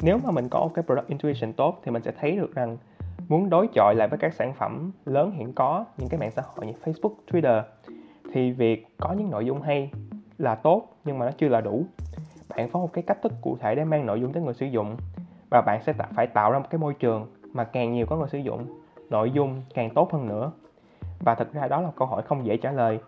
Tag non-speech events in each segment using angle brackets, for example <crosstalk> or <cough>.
nếu mà mình có một cái product intuition tốt thì mình sẽ thấy được rằng muốn đối chọi lại với các sản phẩm lớn hiện có những cái mạng xã hội như Facebook, Twitter thì việc có những nội dung hay là tốt nhưng mà nó chưa là đủ. Bạn có một cái cách thức cụ thể để mang nội dung tới người sử dụng và bạn sẽ phải tạo ra một cái môi trường mà càng nhiều có người sử dụng nội dung càng tốt hơn nữa. Và thực ra đó là câu hỏi không dễ trả lời.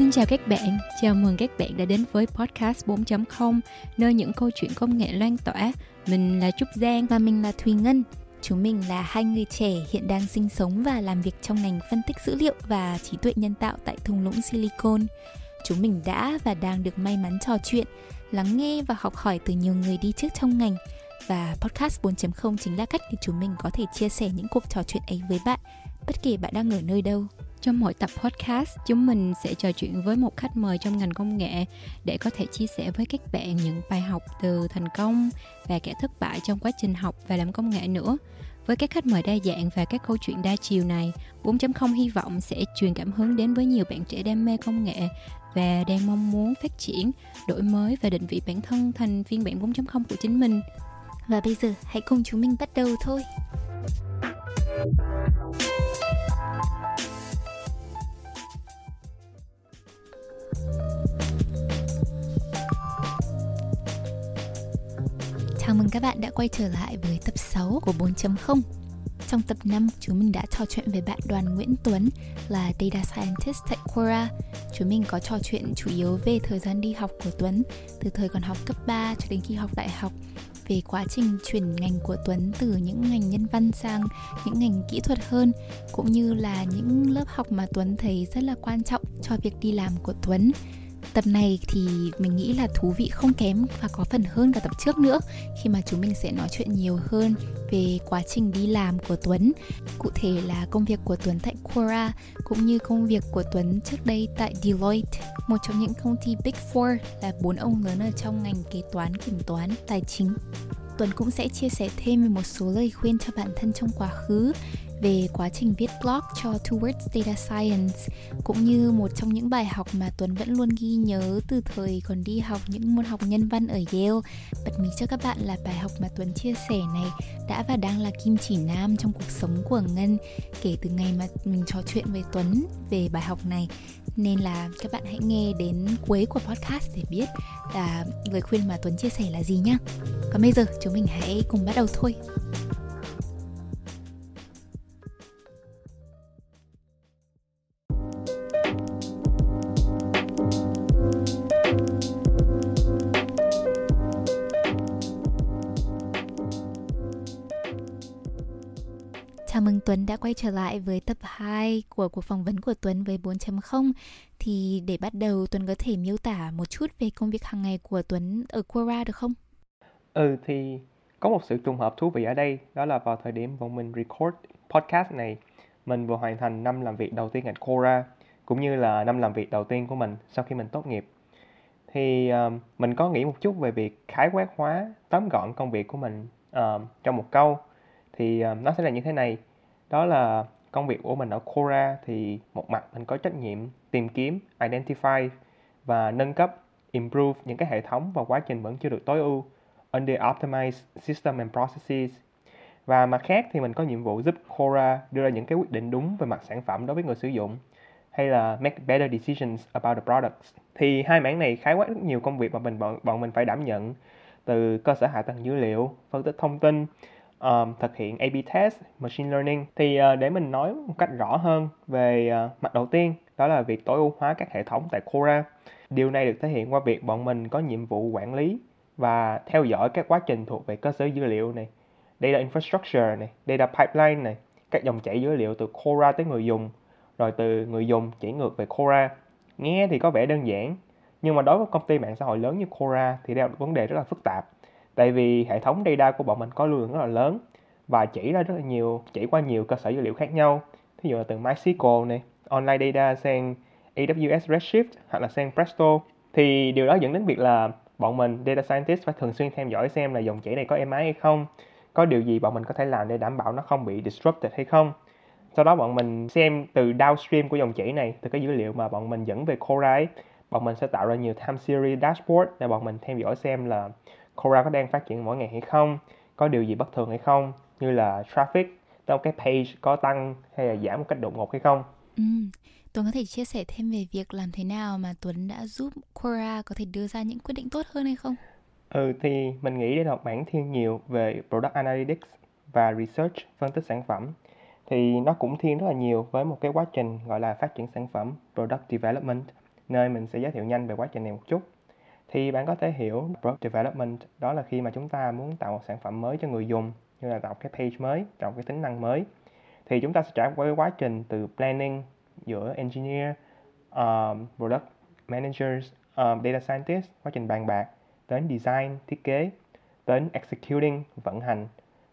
Xin chào các bạn, chào mừng các bạn đã đến với Podcast 4.0 nơi những câu chuyện công nghệ lan tỏa. Mình là Trúc Giang và mình là Thùy Ngân. Chúng mình là hai người trẻ hiện đang sinh sống và làm việc trong ngành phân tích dữ liệu và trí tuệ nhân tạo tại thung lũng Silicon. Chúng mình đã và đang được may mắn trò chuyện, lắng nghe và học hỏi từ nhiều người đi trước trong ngành. Và podcast 4.0 chính là cách để chúng mình có thể chia sẻ những cuộc trò chuyện ấy với bạn, bất kể bạn đang ở nơi đâu. Trong mỗi tập podcast, chúng mình sẽ trò chuyện với một khách mời trong ngành công nghệ để có thể chia sẻ với các bạn những bài học từ thành công và cả thất bại trong quá trình học và làm công nghệ nữa. Với các khách mời đa dạng và các câu chuyện đa chiều này, 4.0 hy vọng sẽ truyền cảm hứng đến với nhiều bạn trẻ đam mê công nghệ và đang mong muốn phát triển, đổi mới và định vị bản thân thành phiên bản 4.0 của chính mình. Và bây giờ hãy cùng chúng mình bắt đầu thôi. Chào mừng các bạn đã quay trở lại với tập 6 của 4.0 Trong tập 5, chúng mình đã trò chuyện với bạn Đoàn Nguyễn Tuấn là Data Scientist tại Quora. Chúng mình có trò chuyện chủ yếu về thời gian đi học của Tuấn từ thời còn học cấp 3 cho đến khi học đại học về quá trình chuyển ngành của Tuấn từ những ngành nhân văn sang những ngành kỹ thuật hơn cũng như là những lớp học mà Tuấn thấy rất là quan trọng cho việc đi làm của Tuấn. Tập này thì mình nghĩ là thú vị không kém và có phần hơn cả tập trước nữa khi mà chúng mình sẽ nói chuyện nhiều hơn về quá trình đi làm của Tuấn, cụ thể là công việc của Tuấn tại Quora cũng như công việc của Tuấn trước đây tại Deloitte, một trong những công ty Big Four là bốn ông lớn ở trong ngành kế toán, kiểm toán, tài chính. Tuấn cũng sẽ chia sẻ thêm về một số lời khuyên cho bản thân trong quá khứ về quá trình viết blog cho Towards Data Science, cũng như một trong những bài học mà Tuấn vẫn luôn ghi nhớ từ thời còn đi học những môn học nhân văn ở Yale. Bật mí cho các bạn là bài học mà Tuấn chia sẻ này đã và đang là kim chỉ nam trong cuộc sống của Ngân kể từ ngày mà mình trò chuyện với Tuấn về bài học này nên là các bạn hãy nghe đến cuối của podcast để biết là lời khuyên mà Tuấn chia sẻ là gì nhá. Còn bây giờ chúng mình hãy cùng bắt đầu thôi. Chào mừng Tuấn đã quay trở lại với tập 2 của cuộc phỏng vấn của Tuấn với 4.0 Thì để bắt đầu Tuấn có thể miêu tả một chút về công việc hàng ngày của Tuấn ở Quora được không? Ừ thì có một sự trùng hợp thú vị ở đây Đó là vào thời điểm bọn mình record podcast này Mình vừa hoàn thành năm làm việc đầu tiên ở Quora Cũng như là năm làm việc đầu tiên của mình sau khi mình tốt nghiệp. Thì uh, mình có nghĩ một chút về việc khái quát hóa, tóm gọn công việc của mình uh, trong một câu. Thì ờ, nó sẽ là như thế này đó là công việc của mình ở Quora thì một mặt mình có trách nhiệm tìm kiếm, identify và nâng cấp, improve những cái hệ thống và quá trình vẫn chưa được tối ưu under optimized system and processes. Và mặt khác thì mình có nhiệm vụ giúp Quora đưa ra những cái quyết định đúng về mặt sản phẩm đối với người sử dụng hay là make better decisions about the products. Thì hai mảng này khái quát rất nhiều công việc mà mình bọn, bọn mình phải đảm nhận từ cơ sở hạ tầng dữ liệu, phân tích thông tin, um, thực hiện A/B test, machine learning thì uh, để mình nói một cách rõ hơn về uh, mặt đầu tiên đó là việc tối ưu hóa các hệ thống tại Quora. Điều này được thể hiện qua việc bọn mình có nhiệm vụ quản lý và theo dõi các quá trình thuộc về cơ sở dữ liệu này, data infrastructure này, data pipeline này, các dòng chảy dữ liệu từ Quora tới người dùng, rồi từ người dùng chỉ ngược về Quora. Nghe thì có vẻ đơn giản, nhưng mà đối với công ty mạng xã hội lớn như Quora thì đây là một vấn đề rất là phức tạp tại vì hệ thống data của bọn mình có lưu lượng rất là lớn và chỉ ra rất là nhiều, chỉ qua nhiều cơ sở dữ liệu khác nhau. Ví dụ là từ MySQL này, online data sang AWS Redshift hoặc là sang Presto. Thì điều đó dẫn đến việc là bọn mình, data scientist, phải thường xuyên theo dõi xem là dòng chảy này có êm ái hay không, có điều gì bọn mình có thể làm để đảm bảo nó không bị disrupted hay không. Sau đó bọn mình xem từ downstream của dòng chảy này, từ cái dữ liệu mà bọn mình dẫn về Cora ấy, bọn mình sẽ tạo ra nhiều time series dashboard để bọn mình theo dõi xem là Cora có đang phát triển mỗi ngày hay không? Có điều gì bất thường hay không? Như là traffic đâu cái page có tăng hay là giảm một cách đột ngột hay không? Ừ. Tuấn có thể chia sẻ thêm về việc làm thế nào mà Tuấn đã giúp Quora có thể đưa ra những quyết định tốt hơn hay không? Ừ thì mình nghĩ đây là một bản thiên nhiều về Product Analytics và Research phân tích sản phẩm. Thì nó cũng thiên rất là nhiều với một cái quá trình gọi là phát triển sản phẩm Product Development. Nơi mình sẽ giới thiệu nhanh về quá trình này một chút thì bạn có thể hiểu product development đó là khi mà chúng ta muốn tạo một sản phẩm mới cho người dùng như là tạo cái page mới tạo cái tính năng mới. Thì chúng ta sẽ trải qua cái quá trình từ planning giữa engineer um, product managers um, data scientist quá trình bàn bạc đến design thiết kế đến executing vận hành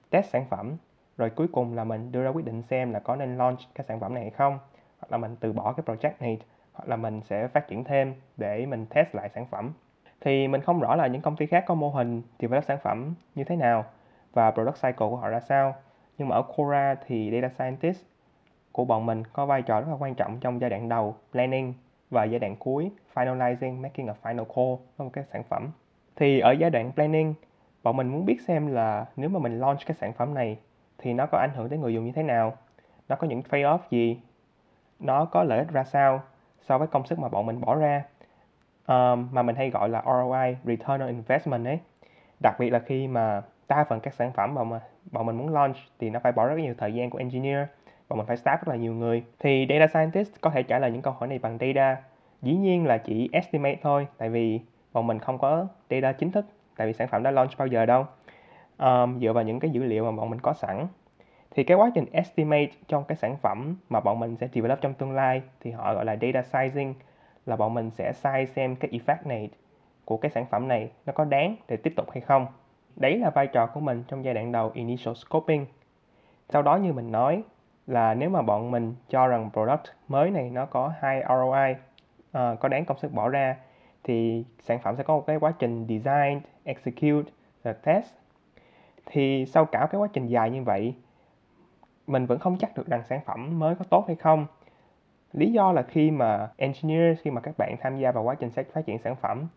test sản phẩm rồi cuối cùng là mình đưa ra quyết định xem là có nên launch cái sản phẩm này hay không hoặc là mình từ bỏ cái project này hoặc là mình sẽ phát triển thêm để mình test lại sản phẩm thì mình không rõ là những công ty khác có mô hình develop sản phẩm như thế nào và product cycle của họ ra sao. Nhưng mà ở Quora thì data scientist của bọn mình có vai trò rất là quan trọng trong giai đoạn đầu planning và giai đoạn cuối finalizing, making a final call với một cái sản phẩm. Thì ở giai đoạn planning, bọn mình muốn biết xem là nếu mà mình launch cái sản phẩm này thì nó có ảnh hưởng tới người dùng như thế nào, nó có những trade off gì, nó có lợi ích ra sao so với công sức mà bọn mình bỏ ra um, mà mình hay gọi là ROI return on investment ấy. Đặc biệt là khi mà đa phần các sản phẩm mà bọn mình muốn launch thì nó phải bỏ rất nhiều thời gian của engineer và mình phải staff rất là nhiều người. Thì data scientist có thể trả lời những câu hỏi này bằng data. Dĩ nhiên là chỉ estimate thôi tại vì bọn mình không có data chính thức tại vì sản phẩm đã launch bao giờ đâu. Um, dựa vào những cái dữ liệu mà bọn mình có sẵn. Thì cái quá trình estimate trong cái sản phẩm mà bọn mình sẽ develop trong tương lai thì họ gọi là data sizing là bọn mình sẽ sai xem cái effect này của cái sản phẩm này nó có đáng để tiếp tục hay không. Đấy là vai trò của mình trong giai đoạn đầu initial scoping. Sau đó như mình nói là nếu mà bọn mình cho rằng product mới này nó có hai ROI uh, có đáng công sức bỏ ra thì sản phẩm sẽ có một cái quá trình design, execute và test. Thì sau cả cái quá trình dài như vậy mình vẫn không chắc được rằng sản phẩm mới có tốt hay không lý do là khi mà engineer khi mà các bạn tham gia vào quá trình phát triển sản phẩm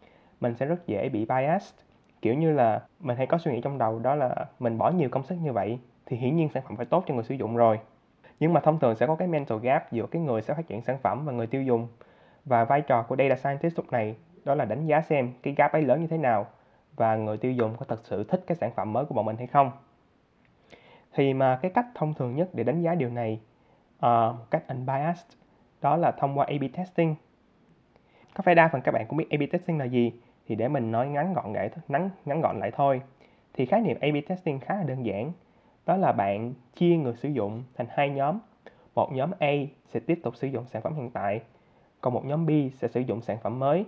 mình sẽ rất dễ bị biased. Kiểu như là mình hay có suy nghĩ trong đầu đó là mình bỏ nhiều công sức như vậy thì hiển nhiên sản phẩm phải tốt cho người sử dụng rồi. Nhưng mà thông thường sẽ có cái mental gap giữa cái người sẽ phát triển sản phẩm và người tiêu dùng. Và vai trò của data scientist lúc này đó là đánh giá xem cái gap ấy lớn như thế nào và người tiêu dùng có thật sự thích cái sản phẩm mới của bọn mình hay không. Thì mà cái cách thông thường nhất để đánh giá điều này uh, một cách unbiased đó là thông qua A/B testing. Có phải đa phần các bạn cũng biết A/B testing là gì? Thì để mình nói ngắn gọn lại ngắn ngắn gọn lại thôi. Thì khái niệm A/B testing khá là đơn giản. Đó là bạn chia người sử dụng thành hai nhóm. Một nhóm A sẽ tiếp tục sử dụng sản phẩm hiện tại, còn một nhóm B sẽ sử dụng sản phẩm mới.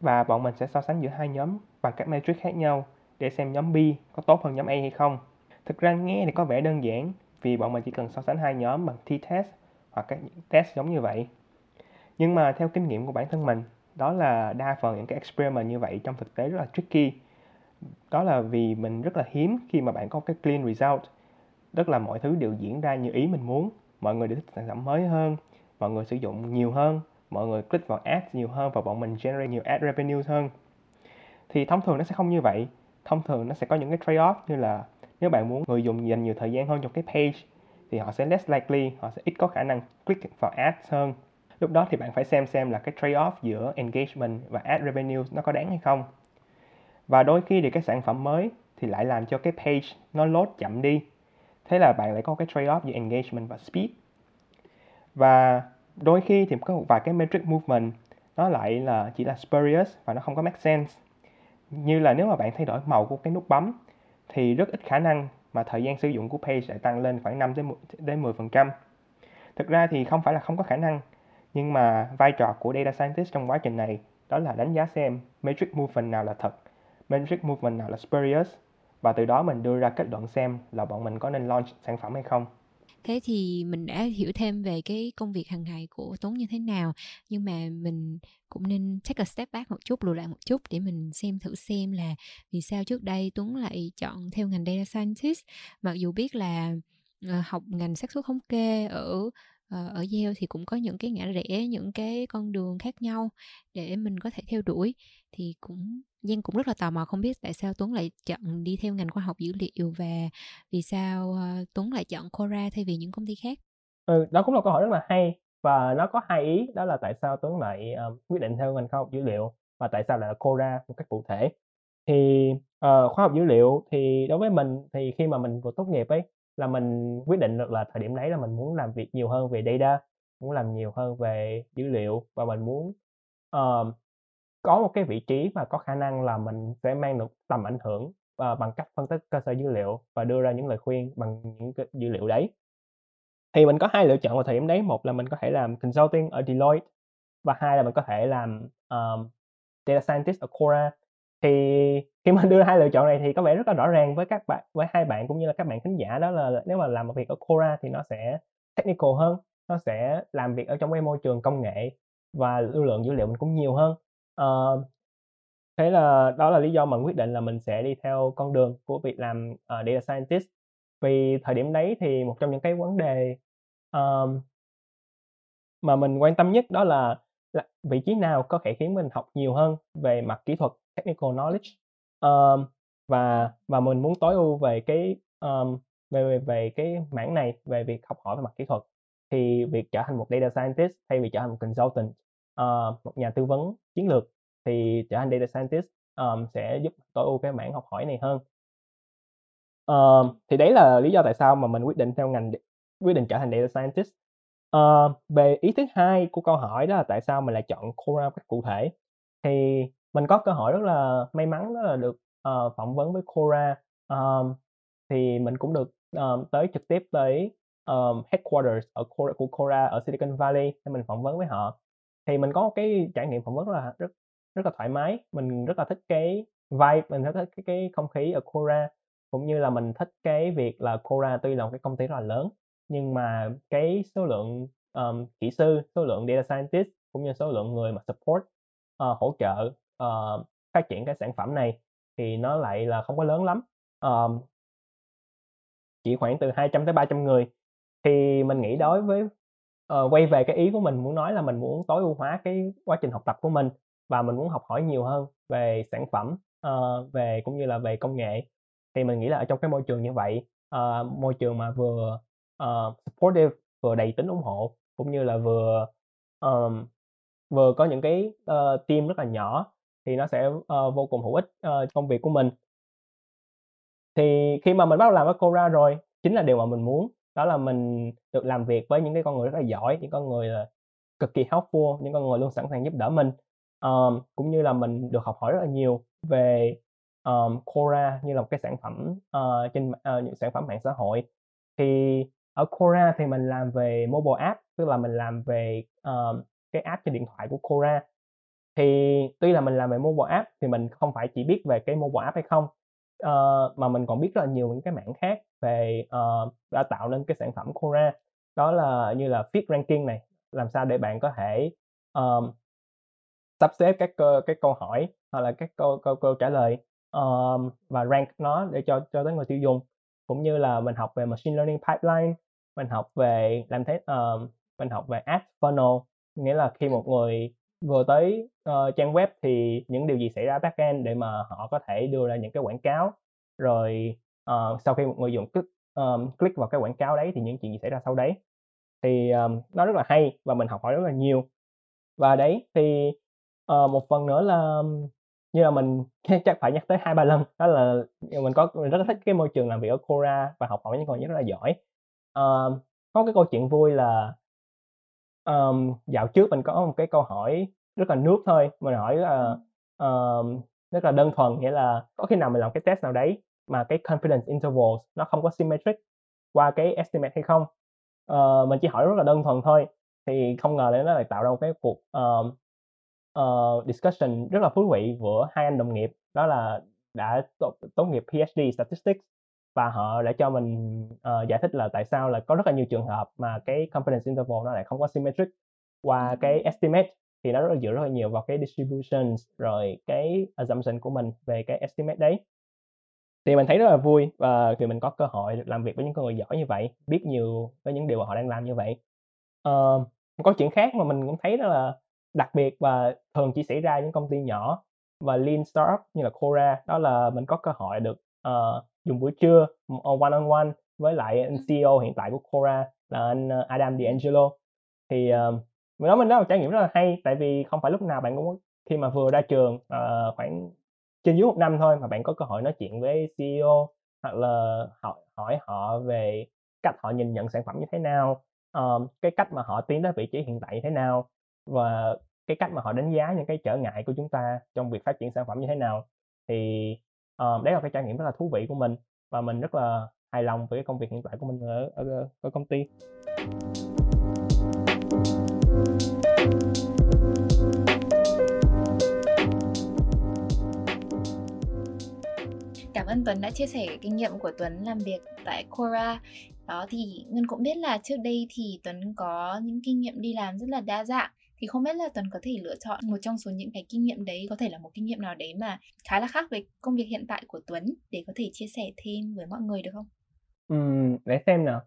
Và bọn mình sẽ so sánh giữa hai nhóm bằng các metric khác nhau để xem nhóm B có tốt hơn nhóm A hay không. Thực ra nghe thì có vẻ đơn giản, vì bọn mình chỉ cần so sánh hai nhóm bằng t-test hoặc các test giống như vậy. Nhưng mà theo kinh nghiệm của bản thân mình, đó là đa phần những cái experiment như vậy trong thực tế rất là tricky. Đó là vì mình rất là hiếm khi mà bạn có cái clean result. Tức là mọi thứ đều diễn ra như ý mình muốn. Mọi người đều thích sản phẩm mới hơn, mọi người sử dụng nhiều hơn, mọi người click vào ads nhiều hơn và bọn mình generate nhiều ad revenue hơn. Thì thông thường nó sẽ không như vậy. Thông thường nó sẽ có những cái trade off như là nếu bạn muốn người dùng dành nhiều thời gian hơn trong cái page thì họ sẽ less likely, họ sẽ ít có khả năng click vào ads hơn. Lúc đó thì bạn phải xem xem là cái trade off giữa engagement và ad revenue nó có đáng hay không. Và đôi khi thì cái sản phẩm mới thì lại làm cho cái page nó load chậm đi. Thế là bạn lại có cái trade off giữa engagement và speed. Và đôi khi thì có một vài cái metric movement, nó lại là chỉ là spurious và nó không có make sense. Như là nếu mà bạn thay đổi màu của cái nút bấm, thì rất ít khả năng mà thời gian sử dụng của page sẽ tăng lên khoảng 5 đến 10%. Thực ra thì không phải là không có khả năng, nhưng mà vai trò của data scientist trong quá trình này đó là đánh giá xem metric movement nào là thật, metric movement nào là spurious và từ đó mình đưa ra kết luận xem là bọn mình có nên launch sản phẩm hay không thế thì mình đã hiểu thêm về cái công việc hàng ngày của Tuấn như thế nào, nhưng mà mình cũng nên take a step back một chút, lùi lại một chút để mình xem thử xem là vì sao trước đây Tuấn lại chọn theo ngành data scientist. Mặc dù biết là ờ, học ngành xác suất thống kê ở Ờ, ở Yale thì cũng có những cái ngã rẽ những cái con đường khác nhau để mình có thể theo đuổi thì cũng Giang cũng rất là tò mò không biết tại sao Tuấn lại chọn đi theo ngành khoa học dữ liệu và vì sao uh, Tuấn lại chọn Cora thay vì những công ty khác. Ừ, đó cũng là câu hỏi rất là hay và nó có hai ý đó là tại sao Tuấn lại uh, quyết định theo ngành khoa học dữ liệu và tại sao lại là Cora một cách cụ thể. Thì uh, khoa học dữ liệu thì đối với mình thì khi mà mình vừa tốt nghiệp ấy là mình quyết định được là thời điểm đấy là mình muốn làm việc nhiều hơn về data, muốn làm nhiều hơn về dữ liệu và mình muốn uh, có một cái vị trí mà có khả năng là mình sẽ mang được tầm ảnh hưởng uh, bằng cách phân tích cơ sở dữ liệu và đưa ra những lời khuyên bằng những cái dữ liệu đấy. Thì mình có hai lựa chọn vào thời điểm đấy, một là mình có thể làm consulting ở Deloitte và hai là mình có thể làm um, data scientist ở Quora. Thì khi mà đưa hai lựa chọn này thì có vẻ rất là rõ ràng với các bạn với hai bạn cũng như là các bạn khán giả đó là nếu mà làm một việc ở cora thì nó sẽ technical hơn, nó sẽ làm việc ở trong cái môi trường công nghệ và lưu lượng dữ liệu mình cũng nhiều hơn. Ờ, thế là đó là lý do mình quyết định là mình sẽ đi theo con đường của việc làm, uh, data scientist. Vì thời điểm đấy thì một trong những cái vấn đề, um, mà mình quan tâm nhất đó là là vị trí nào có thể khiến mình học nhiều hơn về mặt kỹ thuật, technical knowledge. um, và và mình muốn tối ưu về cái, um, về về về cái mảng này, về việc học hỏi về mặt kỹ thuật. Thì việc trở thành một data scientist thay vì trở thành một consultant, uh, một nhà tư vấn chiến lược thì trở thành data scientist, um, sẽ giúp tối ưu cái mảng học hỏi này hơn. Ờm, thì đấy là lý do tại sao mà mình quyết định theo ngành quyết định trở thành data scientist. Ờ, về ý thứ hai của câu hỏi đó là tại sao mình lại chọn Quora một cách cụ thể, thì mình có cơ hội rất là may mắn đó là được, ờ, phỏng vấn với Quora, ờm, thì mình cũng được, ờm, tới trực tiếp tới, ờm, headquarters ở Quora của Quora ở Silicon Valley để mình phỏng vấn với họ. Thì mình có một cái trải nghiệm phỏng vấn rất là rất rất là thoải mái, mình rất là thích cái vibe, mình rất thích cái cái không khí ở Quora, cũng như là mình thích cái việc là Quora tuy là một cái công ty rất là lớn, nhưng mà cái số lượng, um, kỹ sư, số lượng data scientist cũng như số lượng người mà support, uh, hỗ trợ, uh, phát triển cái sản phẩm này thì nó lại là không có lớn lắm. um, chỉ khoảng từ 200 tới 300 người. Thì mình nghĩ đối với uh, quay về cái ý của mình muốn nói là mình muốn tối ưu hóa cái quá trình học tập của mình và mình muốn học hỏi nhiều hơn về sản phẩm, uh, về cũng như là về công nghệ. Thì mình nghĩ là ở trong cái môi trường như vậy, uh, môi trường mà vừa, uh, supportive, vừa đầy tính ủng hộ, cũng như là vừa, um, vừa có những cái, uh, team rất là nhỏ thì nó sẽ, uh, vô cùng hữu ích, uh, công việc của mình. Thì khi mà mình bắt đầu làm với Cora rồi, chính là điều mà mình muốn, đó là mình được làm việc với những cái con người rất là giỏi, những con người là cực kỳ helpful, những con người luôn sẵn sàng giúp đỡ mình. um, cũng như là mình được học hỏi rất là nhiều về, um, Cora như là một cái sản phẩm, uh, trên uh, những sản phẩm mạng xã hội. Thì ở Cora thì mình làm về mobile app, tức là mình làm về, ờm, cái app trên điện thoại của Cora Thì tuy là mình làm về mobile app thì mình không phải chỉ biết về cái mobile app hay không, uh, mà mình còn biết rất là nhiều những cái mảng khác về, uh, đã tạo nên cái sản phẩm Cora Đó là như là feed ranking này, làm sao để bạn có thể, um, sắp xếp các cơ các câu hỏi hoặc là các câu câu câu trả lời, um, và rank nó để cho cho tới người tiêu dùng. Cũng như là mình học về machine learning pipeline, mình học về làm thế uh, mình học về ad funnel, nghĩa là khi một người vừa tới, uh, trang web thì những điều gì xảy ra backend để mà họ có thể đưa ra những cái quảng cáo. Rồi, uh, sau khi một người dùng click, um, click vào cái quảng cáo đấy thì những chuyện gì xảy ra sau đấy. Thì, um, nó rất là hay và mình học hỏi rất là nhiều. Và đấy, thì, uh, một phần nữa là như là mình <laughs> chắc phải nhắc tới 2-3 lần, đó là mình có mình rất là thích cái môi trường làm việc ở Quora và học hỏi những con người rất là giỏi. Ờ, có cái câu chuyện vui là ờm, dạo trước mình có một cái câu hỏi rất là nước thôi, mình hỏi là, ờm, rất là đơn thuần, nghĩa là có khi nào mình làm cái test nào đấy mà cái confidence intervals nó không có symmetric qua cái estimate hay không? Ờ, mình chỉ hỏi rất là đơn thuần thôi, thì không ngờ là nó lại tạo ra một cái cuộc, ờm, ờ, discussion rất là thú vị giữa hai anh đồng nghiệp, đó là đã tốt tốt nghiệp PhD Statistics và họ đã cho mình, ờ, giải thích là tại sao là có rất là nhiều trường hợp mà cái confidence interval nó lại không có symmetric qua cái estimate, thì nó rất là dựa rất là nhiều vào cái distributions, rồi cái assumption của mình về cái estimate đấy. thì mình thấy rất là vui và khi mình có cơ hội làm việc với những người giỏi như vậy biết nhiều với những điều mà họ đang làm như vậy uh, có chuyện khác mà mình cũng thấy đó là đặc biệt và thường chỉ xảy ra những công ty nhỏ và lean startup như là Cora đó là mình có cơ hội được uh, dùng buổi trưa one on one với lại anh CEO hiện tại của Cora là anh Adam D'Angelo. Thì uh, mình nói mình đó là trải nghiệm rất là hay tại vì không phải lúc nào bạn cũng khi mà vừa ra trường uh, khoảng trên dưới một năm thôi mà bạn có cơ hội nói chuyện với CEO hoặc là hỏi hỏi họ về cách họ nhìn nhận sản phẩm như thế nào um, cái cách mà họ tiến tới vị trí hiện tại như thế nào và cái cách mà họ đánh giá những cái trở ngại của chúng ta trong việc phát triển sản phẩm như thế nào thì uh, đấy là cái trải nghiệm rất là thú vị của mình và mình rất là hài lòng với cái công việc hiện tại của mình ở ở, ở công ty Cảm ơn Tuấn đã chia sẻ kinh nghiệm của Tuấn làm việc tại Cora. Đó thì Ngân cũng biết là trước đây thì Tuấn có những kinh nghiệm đi làm rất là đa dạng thì không biết là Tuấn có thể lựa chọn một trong số những cái kinh nghiệm đấy có thể là một kinh nghiệm nào đấy mà khá là khác với công việc hiện tại của Tuấn để có thể chia sẻ thêm với mọi người được không? Ừ, để xem nào.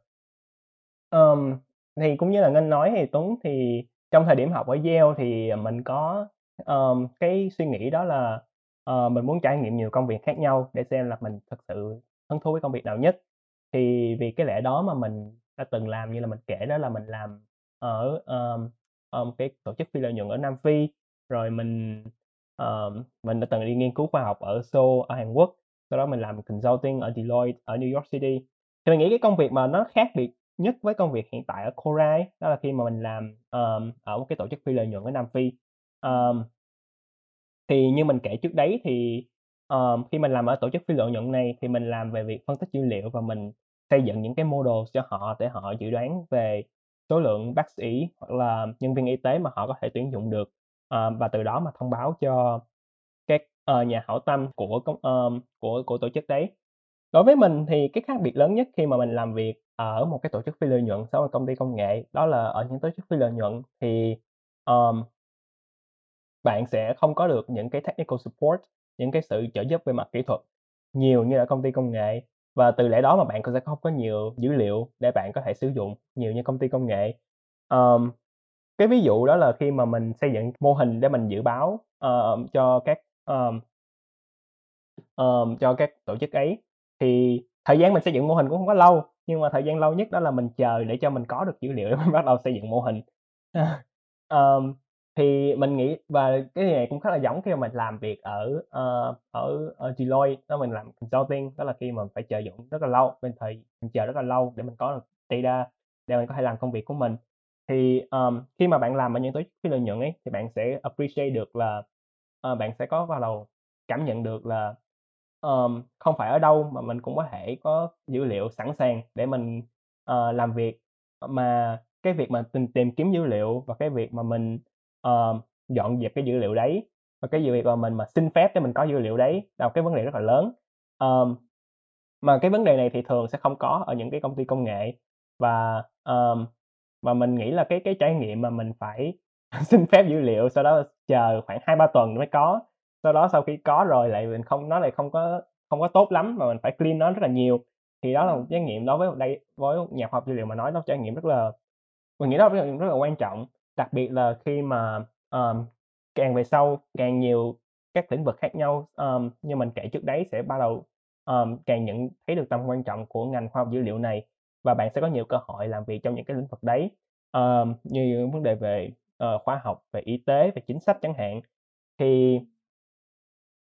Um, thì cũng như là Ngân nói thì Tuấn thì trong thời điểm học ở Yale thì mình có, um, cái suy nghĩ đó là, uh, mình muốn trải nghiệm nhiều công việc khác nhau để xem là mình thật sự hứng thú với công việc nào nhất. Thì vì cái lẽ đó mà mình đã từng làm như là mình kể đó là mình làm ở, um, Ờ, một cái tổ chức phi lợi nhuận ở Nam Phi, rồi mình, uh, mình đã từng đi nghiên cứu khoa học ở Seoul ở Hàn Quốc, sau đó mình làm consulting ở Deloitte ở New York City. Thì mình nghĩ cái công việc mà nó khác biệt nhất với công việc hiện tại ở Cora ấy, đó là khi mà mình làm, um, ở một cái tổ chức phi lợi nhuận ở Nam Phi. um, thì như mình kể trước đấy thì, um, khi mình làm ở tổ chức phi lợi nhuận này thì mình làm về việc phân tích dữ liệu và mình xây dựng những cái model cho họ để họ dự đoán về số lượng bác sĩ hoặc là nhân viên y tế mà họ có thể tuyển dụng được, à, và từ đó mà thông báo cho các, uh, nhà hảo tâm của công uh, của của tổ chức đấy. Đối với mình thì cái khác biệt lớn nhất khi mà mình làm việc ở một cái tổ chức phi lợi nhuận so với công ty công nghệ đó là ở những tổ chức phi lợi nhuận thì, um, bạn sẽ không có được những cái technical support, những cái sự trợ giúp về mặt kỹ thuật nhiều như ở công ty công nghệ và từ lẽ đó mà bạn cũng sẽ không có nhiều dữ liệu để bạn có thể sử dụng nhiều như công ty công nghệ. um, cái ví dụ đó là khi mà mình xây dựng mô hình để mình dự báo, ờ, cho các, um, um, cho các tổ chức ấy, thì thời gian mình xây dựng mô hình cũng không có lâu, nhưng mà thời gian lâu nhất đó là mình chờ để cho mình có được dữ liệu để mình <laughs> bắt đầu xây dựng mô hình. <laughs> um, thì mình nghĩ và cái này cũng khá là giống khi mà mình làm việc ở, uh, ở ở Deloitte, đó mình làm consulting, đó là khi mà mình phải chờ dụng rất là lâu, bên thời mình chờ rất là lâu để mình có được data để mình có thể làm công việc của mình. Thì, um, khi mà bạn làm ở những tổ chức phi lợi nhuận ấy, thì bạn sẽ appreciate được là, uh, bạn sẽ có vào đầu cảm nhận được là, um, không phải ở đâu mà mình cũng có thể có dữ liệu sẵn sàng để mình, uh, làm việc, mà cái việc mà tìm tìm kiếm dữ liệu và cái việc mà mình, ờ, dọn dẹp cái dữ liệu đấy. Và cái việc mà mình mà xin phép để mình có dữ liệu đấy là một cái vấn đề rất là lớn. Ờm, mà cái vấn đề này thì thường sẽ không có ở những cái công ty công nghệ. Và, ờm, và mình nghĩ là cái cái trải nghiệm mà mình phải <laughs> xin phép dữ liệu, sau đó chờ khoảng 2-3 tuần mới có, sau đó sau khi có rồi lại mình không nó lại không có không có tốt lắm mà mình phải clean nó rất là nhiều. Thì đó là một trải nghiệm đối với đây với nhà khoa học dữ liệu mà nói nó trải nghiệm rất là mình nghĩ đó là rất là quan trọng, đặc biệt là khi mà, um, càng về sau, càng nhiều các lĩnh vực khác nhau, um, như mình kể trước đấy sẽ bắt đầu, um, càng nhận thấy được tầm quan trọng của ngành khoa học dữ liệu này và bạn sẽ có nhiều cơ hội làm việc trong những cái lĩnh vực đấy, um, như những vấn đề về, uh, khoa học, về y tế, về chính sách chẳng hạn. Thì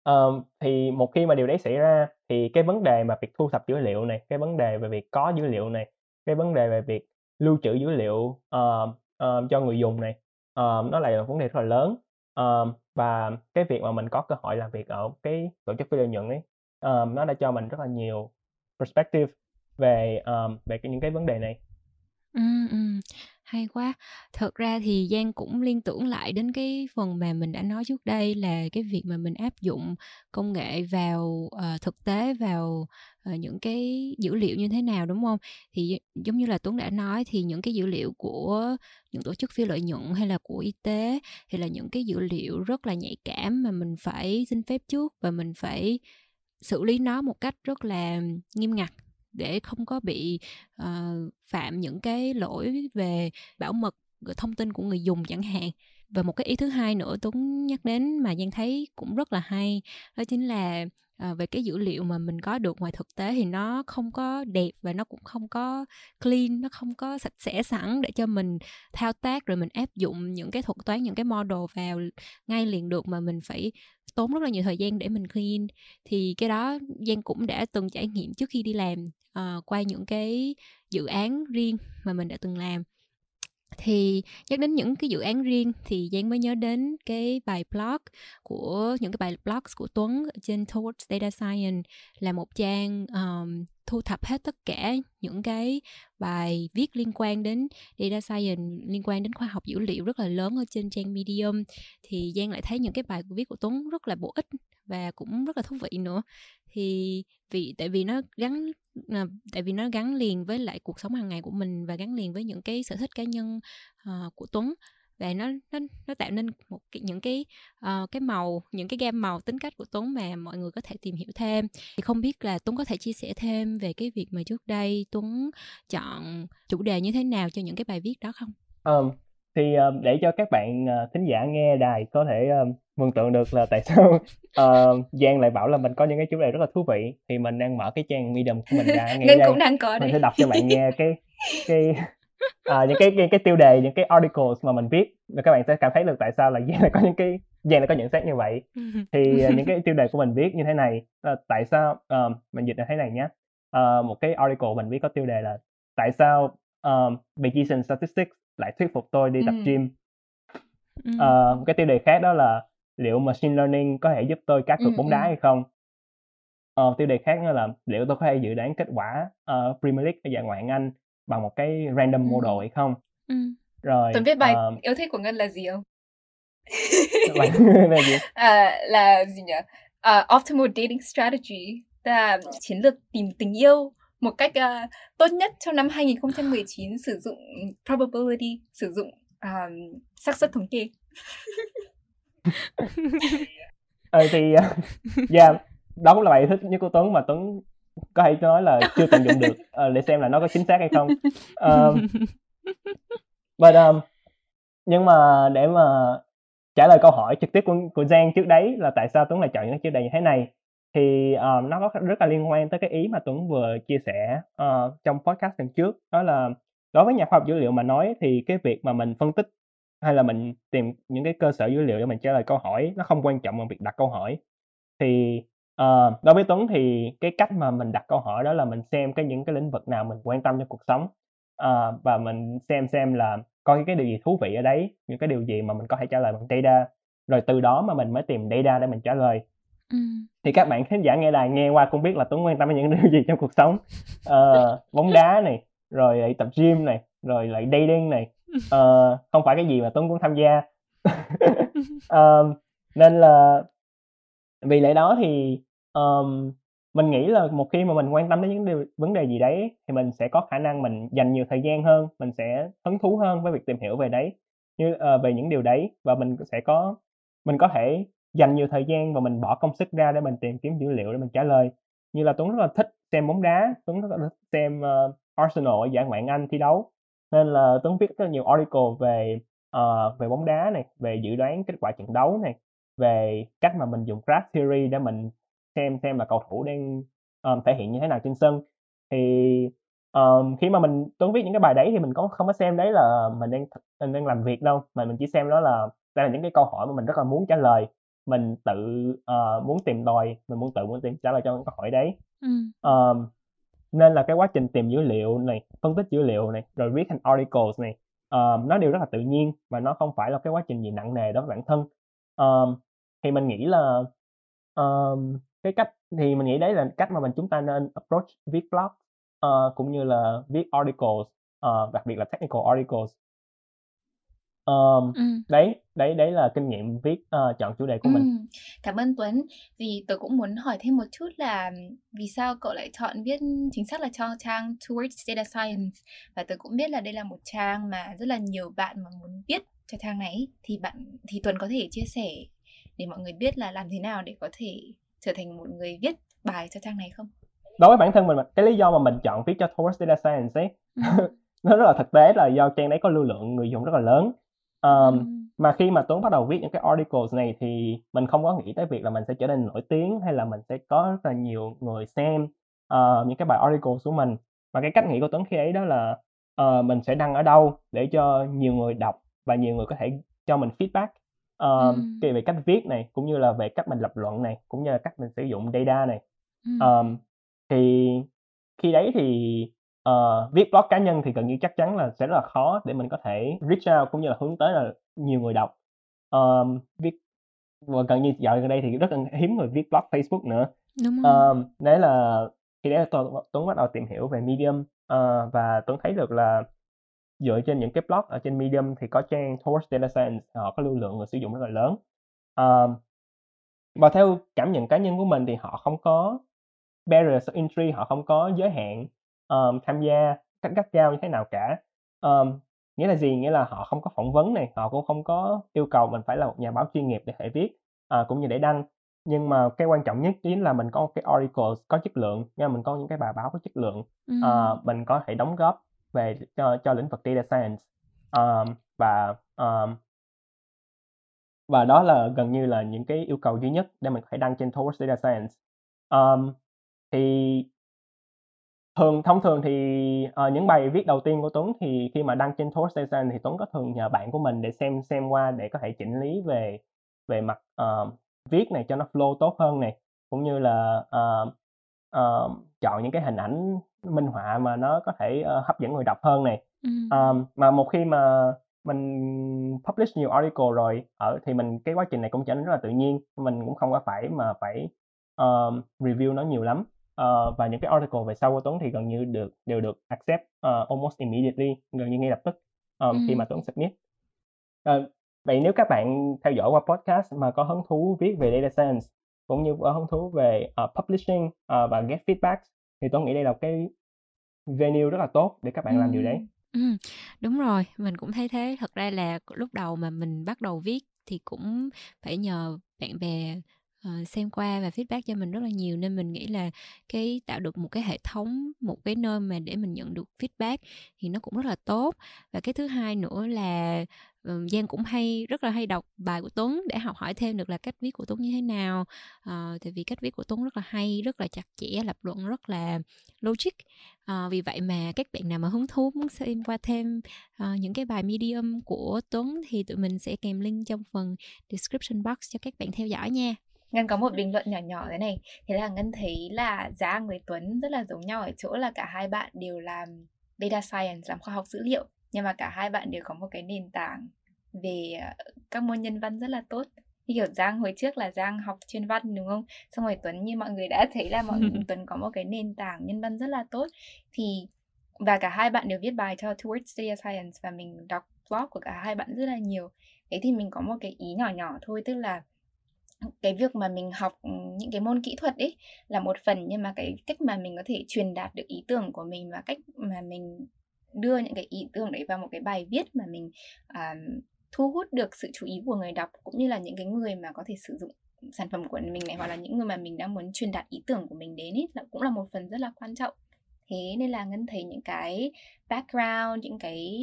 um, thì một khi mà điều đấy xảy ra thì cái vấn đề mà việc thu thập dữ liệu này, cái vấn đề về việc có dữ liệu này, cái vấn đề về việc lưu trữ dữ liệu, uh, uh, cho người dùng này, uh, nó lại là vấn đề rất là lớn. uh, và cái việc mà mình có cơ hội làm việc ở cái tổ chức phi lợi nhuận ấy, uh, nó đã cho mình rất là nhiều perspective về, um, về cái những cái vấn đề này. Ừ, hay quá. Thật ra thì Giang cũng liên tưởng lại đến cái phần mà mình đã nói trước đây là cái việc mà mình áp dụng công nghệ vào, uh, thực tế, vào, uh, những cái dữ liệu như thế nào, đúng không? Thì giống như là Tuấn đã nói thì những cái dữ liệu của những tổ chức phi lợi nhuận hay là của y tế thì là những cái dữ liệu rất là nhạy cảm mà mình phải xin phép trước và mình phải xử lý nó một cách rất là nghiêm ngặt để không có bị uh, phạm những cái lỗi về bảo mật ờ, thông tin của người dùng chẳng hạn. Và một cái ý thứ hai nữa tuấn nhắc đến mà giang thấy cũng rất là hay đó chính là à, về cái dữ liệu mà mình có được ngoài thực tế thì nó không có đẹp và nó cũng không có clean nó không có sạch sẽ sẵn để cho mình thao tác rồi mình áp dụng những cái thuật toán những cái model vào ngay liền được mà mình phải tốn rất là nhiều thời gian để mình clean. Thì cái đó giang cũng đã từng trải nghiệm trước khi đi làm uh, qua những cái dự án riêng mà mình đã từng làm thì nhắc đến những cái dự án riêng thì Giang mới nhớ đến cái bài blog của những cái bài blog của Tuấn trên Towards Data Science là một trang um, thu thập hết tất cả những cái bài viết liên quan đến data science liên quan đến khoa học dữ liệu rất là lớn ở trên trang Medium. Thì Giang lại thấy những cái bài viết của Tuấn rất là bổ ích và cũng rất là thú vị nữa. Thì vì tại vì nó gắn à, tại vì nó gắn liền với lại cuộc sống hàng ngày của mình và gắn liền với những cái sở thích cá nhân uh, của Tuấn và nó nó nó tạo nên một cái, những cái uh, cái màu những cái gam màu tính cách của Tuấn mà mọi người có thể tìm hiểu thêm thì không biết là Tuấn có thể chia sẻ thêm về cái việc mà trước đây Tuấn chọn chủ đề như thế nào cho những cái bài viết đó không? Um, thì uh, để cho các bạn uh, thính giả nghe đài có thể uh, mường tượng được là tại <laughs> sao uh, Giang lại bảo là mình có những cái chủ đề rất là thú vị thì mình đang mở cái trang Medium của mình ra ngay <laughs> nên đây. cũng đang có mình sẽ đọc cho bạn nghe cái cái uh, những cái, cái cái tiêu đề những cái articles mà mình viết và các bạn sẽ cảm thấy được tại sao là <laughs> Giang lại có những cái Giang lại có nhận xét như vậy. Thì uh, những cái tiêu đề của mình viết như thế này uh, tại sao uh, mình dịch là thế này nhé uh, một cái article mình viết có tiêu đề là tại sao um, Bayesian Statistics lại thuyết phục tôi đi tập gym? Uh, cái tiêu đề khác đó là liệu machine learning có thể giúp tôi cá cược bóng đá hay không? Uh, tiêu đề khác nữa là liệu tôi có thể dự đoán kết quả uh, Premier League ở giải Ngoại hạng Anh bằng một cái random model hay không? Ừ. rồi tôi biết bài uh, yêu thích của ngân là gì không? <laughs> <laughs> Là gì? À, là gì nhỉ? Uh, optimal dating strategy là chiến lược tìm tình yêu một cách uh, tốt nhất trong năm 2019 sử dụng probability sử dụng um, xác suất thống kê. <laughs> Ờ thì uh, yeah đó cũng là bài thích nhất của Tuấn mà Tuấn có thể nói là chưa tận dụng được uh, để xem là nó có chính xác hay không. Um, but um, nhưng mà để mà trả lời câu hỏi trực tiếp của của Giang trước đấy là tại sao Tuấn lại chọn những cái chủ đề như thế này thì um, nó có rất là liên quan tới cái ý mà Tuấn vừa chia sẻ uh, trong podcast lần trước. Đó là đối với nhà khoa học dữ liệu mà nói thì cái việc mà mình phân tích hay là mình tìm những cái cơ sở dữ liệu để mình trả lời câu hỏi nó không quan trọng bằng việc đặt câu hỏi. Thì uh, đối với Tuấn thì cái cách mà mình đặt câu hỏi đó là mình xem cái những cái lĩnh vực nào mình quan tâm trong cuộc sống. Uh, và mình xem xem là coi cái điều gì thú vị ở đấy những cái điều gì mà mình có thể trả lời bằng data rồi từ đó mà mình mới tìm data để mình trả lời. Ừ. thì các bạn khán giả nghe đài nghe qua cũng biết là Tuấn quan tâm đến những <laughs> điều gì trong cuộc sống. Uh, bóng đá này rồi lại tập gym này rồi lại dating này. Uh, không phải cái gì mà Tuấn cũng tham gia. Uh, <laughs> nên là vì lẽ đó thì um, mình nghĩ là một khi mà mình quan tâm đến những điều, vấn đề gì đấy thì mình sẽ có khả năng mình dành nhiều thời gian hơn mình sẽ hứng thú hơn với việc tìm hiểu về đấy như uh, về những điều đấy. Và mình sẽ có mình có thể dành nhiều thời gian và mình bỏ công sức ra để mình tìm kiếm dữ liệu để mình trả lời. Như là Tuấn rất là thích xem bóng đá Tuấn rất là thích xem uh, Arsenal ở giải Ngoại Anh thi đấu. Nên là Tuấn viết rất là nhiều article về uh, về bóng đá này về dự đoán kết quả trận đấu này về cách mà mình dùng graph theory để mình xem xem là cầu thủ đang um, thể hiện như thế nào trên sân. Thì um, khi mà mình Tuấn viết những cái bài đấy thì mình có không có xem đấy là mình đang mình đang làm việc đâu mà mình chỉ xem đó là đây là những cái câu hỏi mà mình rất là muốn trả lời. Mình tự uh, muốn tìm tòi mình muốn tự muốn tìm trả lời cho những câu hỏi đấy. Ừ. um, nên là cái quá trình tìm dữ liệu này phân tích dữ liệu này rồi viết thành articles này um, nó đều rất là tự nhiên và nó không phải là cái quá trình gì nặng nề đối với bản thân. Um, thì mình nghĩ là um, cái cách thì mình nghĩ đấy là cách mà mình chúng ta nên approach viết blog uh, cũng như là viết articles uh, đặc biệt là technical articles um, ừ. đấy đấy đấy là kinh nghiệm viết uh, chọn chủ đề của ừ. mình cảm ơn Tuấn vì tôi cũng muốn hỏi thêm một chút là vì sao cậu lại chọn viết chính xác là cho trang Towards Data Science và tôi cũng biết là đây là một trang mà rất là nhiều bạn mà muốn viết cho trang này thì bạn thì Tuấn có thể chia sẻ để mọi người biết là làm thế nào để có thể trở thành một người viết bài cho trang này không đối với bản thân mình cái lý do mà mình chọn viết cho Towards Data Science ấy ừ. <laughs> nó rất là thực tế là do trang đấy có lưu lượng người dùng rất là lớn um, ừ. mà khi mà Tuấn bắt đầu viết những cái articles này thì mình không có nghĩ tới việc là mình sẽ trở nên nổi tiếng hay là mình sẽ có rất là nhiều người xem uh, những cái bài articles của mình mà cái cách nghĩ của Tuấn khi ấy đó là uh, mình sẽ đăng ở đâu để cho nhiều người đọc và nhiều người có thể cho mình feedback uh, ừ. về cách viết này cũng như là về cách mình lập luận này cũng như là cách mình sử dụng data này ừ. um, thì khi đấy thì uh, viết blog cá nhân thì gần như chắc chắn là sẽ rất là khó để mình có thể reach out cũng như là hướng tới là nhiều người đọc um, viết và gần như dạo gần đây thì rất là hiếm người viết blog Facebook nữa Đúng rồi. Um, đấy là khi đấy là Tuấn, Tuấn bắt đầu tìm hiểu về Medium uh, và Tuấn thấy được là dựa trên những cái blog ở trên Medium thì có trang Towards Data Science họ có lưu lượng người sử dụng rất là lớn. Um, và theo cảm nhận cá nhân của mình thì họ không có barriers of entry họ không có giới hạn um, tham gia cách gắt gao như thế nào cả. Um, nghĩa là gì? Nghĩa là họ không có phỏng vấn này họ cũng không có yêu cầu mình phải là một nhà báo chuyên nghiệp để thể viết uh, cũng như để đăng. Nhưng mà cái quan trọng nhất chính là mình có cái article có chất lượng nha mình có những cái bài báo có chất lượng ừ. uh, mình có thể đóng góp về cho cho lĩnh vực data science. Um, và um, và đó là gần như là những cái yêu cầu duy nhất để mình phải đăng trên Towards Data Science. Um, thì thường thông thường thì uh, những bài viết đầu tiên của Tuấn thì khi mà đăng trên Towards Data Science thì Tuấn có thường nhờ bạn của mình để xem xem qua để có thể chỉnh lý về về mặt uh, viết này cho nó flow tốt hơn này cũng như là uh, uh, chọn những cái hình ảnh minh họa mà nó có thể uh, hấp dẫn người đọc hơn này ừ. um, mà một khi mà mình publish nhiều article rồi ở thì mình cái quá trình này cũng trở nên rất là tự nhiên mình cũng không có phải mà phải um, review nó nhiều lắm uh, và những cái article về sau của Tuấn thì gần như được đều được accept uh, almost immediately gần như ngay lập tức um, ừ. khi mà Tuấn submit uh, vậy nếu các bạn theo dõi qua podcast mà có hứng thú viết về data science cũng như có hứng thú về uh, publishing uh, và get feedback thì tôi nghĩ đây là cái venue rất là tốt để các bạn ừ. làm điều đấy Ừ, đúng rồi, mình cũng thấy thế. Thật ra là lúc đầu mà mình bắt đầu viết thì cũng phải nhờ bạn bè uh, xem qua và feedback cho mình rất là nhiều. Nên mình nghĩ là cái tạo được một cái hệ thống một cái nơi mà để mình nhận được feedback thì nó cũng rất là tốt. Và cái thứ hai nữa là um, Giang cũng hay rất là hay đọc bài của Tuấn để học hỏi thêm được là cách viết của Tuấn như thế nào. Uh, tại vì cách viết của Tuấn rất là hay rất là chặt chẽ lập luận rất là logic. Uh, vì vậy mà các bạn nào mà hứng thú muốn xem qua thêm uh, những cái bài medium của Tuấn thì tụi mình sẽ kèm link trong phần description box cho các bạn theo dõi nha. Ngân có một bình luận nhỏ nhỏ thế này Thế là Ngân thấy là Giang với Tuấn rất là giống nhau ở chỗ là cả hai bạn đều làm data science, làm khoa học dữ liệu Nhưng mà cả hai bạn đều có một cái nền tảng về ờ, các môn nhân văn rất là tốt như kiểu Giang hồi trước là Giang học chuyên văn đúng không? Xong rồi Tuấn như mọi người đã thấy là mọi <laughs> Tuấn có một cái nền tảng nhân văn rất là tốt thì và cả hai bạn đều viết bài cho Towards Data Science và mình đọc blog của cả hai bạn rất là nhiều. Thế thì mình có một cái ý nhỏ nhỏ thôi tức là cái việc mà mình học ừ, những cái môn kỹ thuật ấy là một phần nhưng mà cái cách mà mình có thể truyền đạt được ý tưởng của mình và cách mà mình đưa những cái ý tưởng đấy vào một cái bài viết mà mình uh, thu hút được sự chú ý của người đọc cũng như là những cái người mà có thể sử dụng sản phẩm của mình này hoặc là những người mà mình đang muốn truyền đạt ý tưởng của mình đến ấy là cũng là một phần rất là quan trọng. Thế nên là ngân thấy những cái background những cái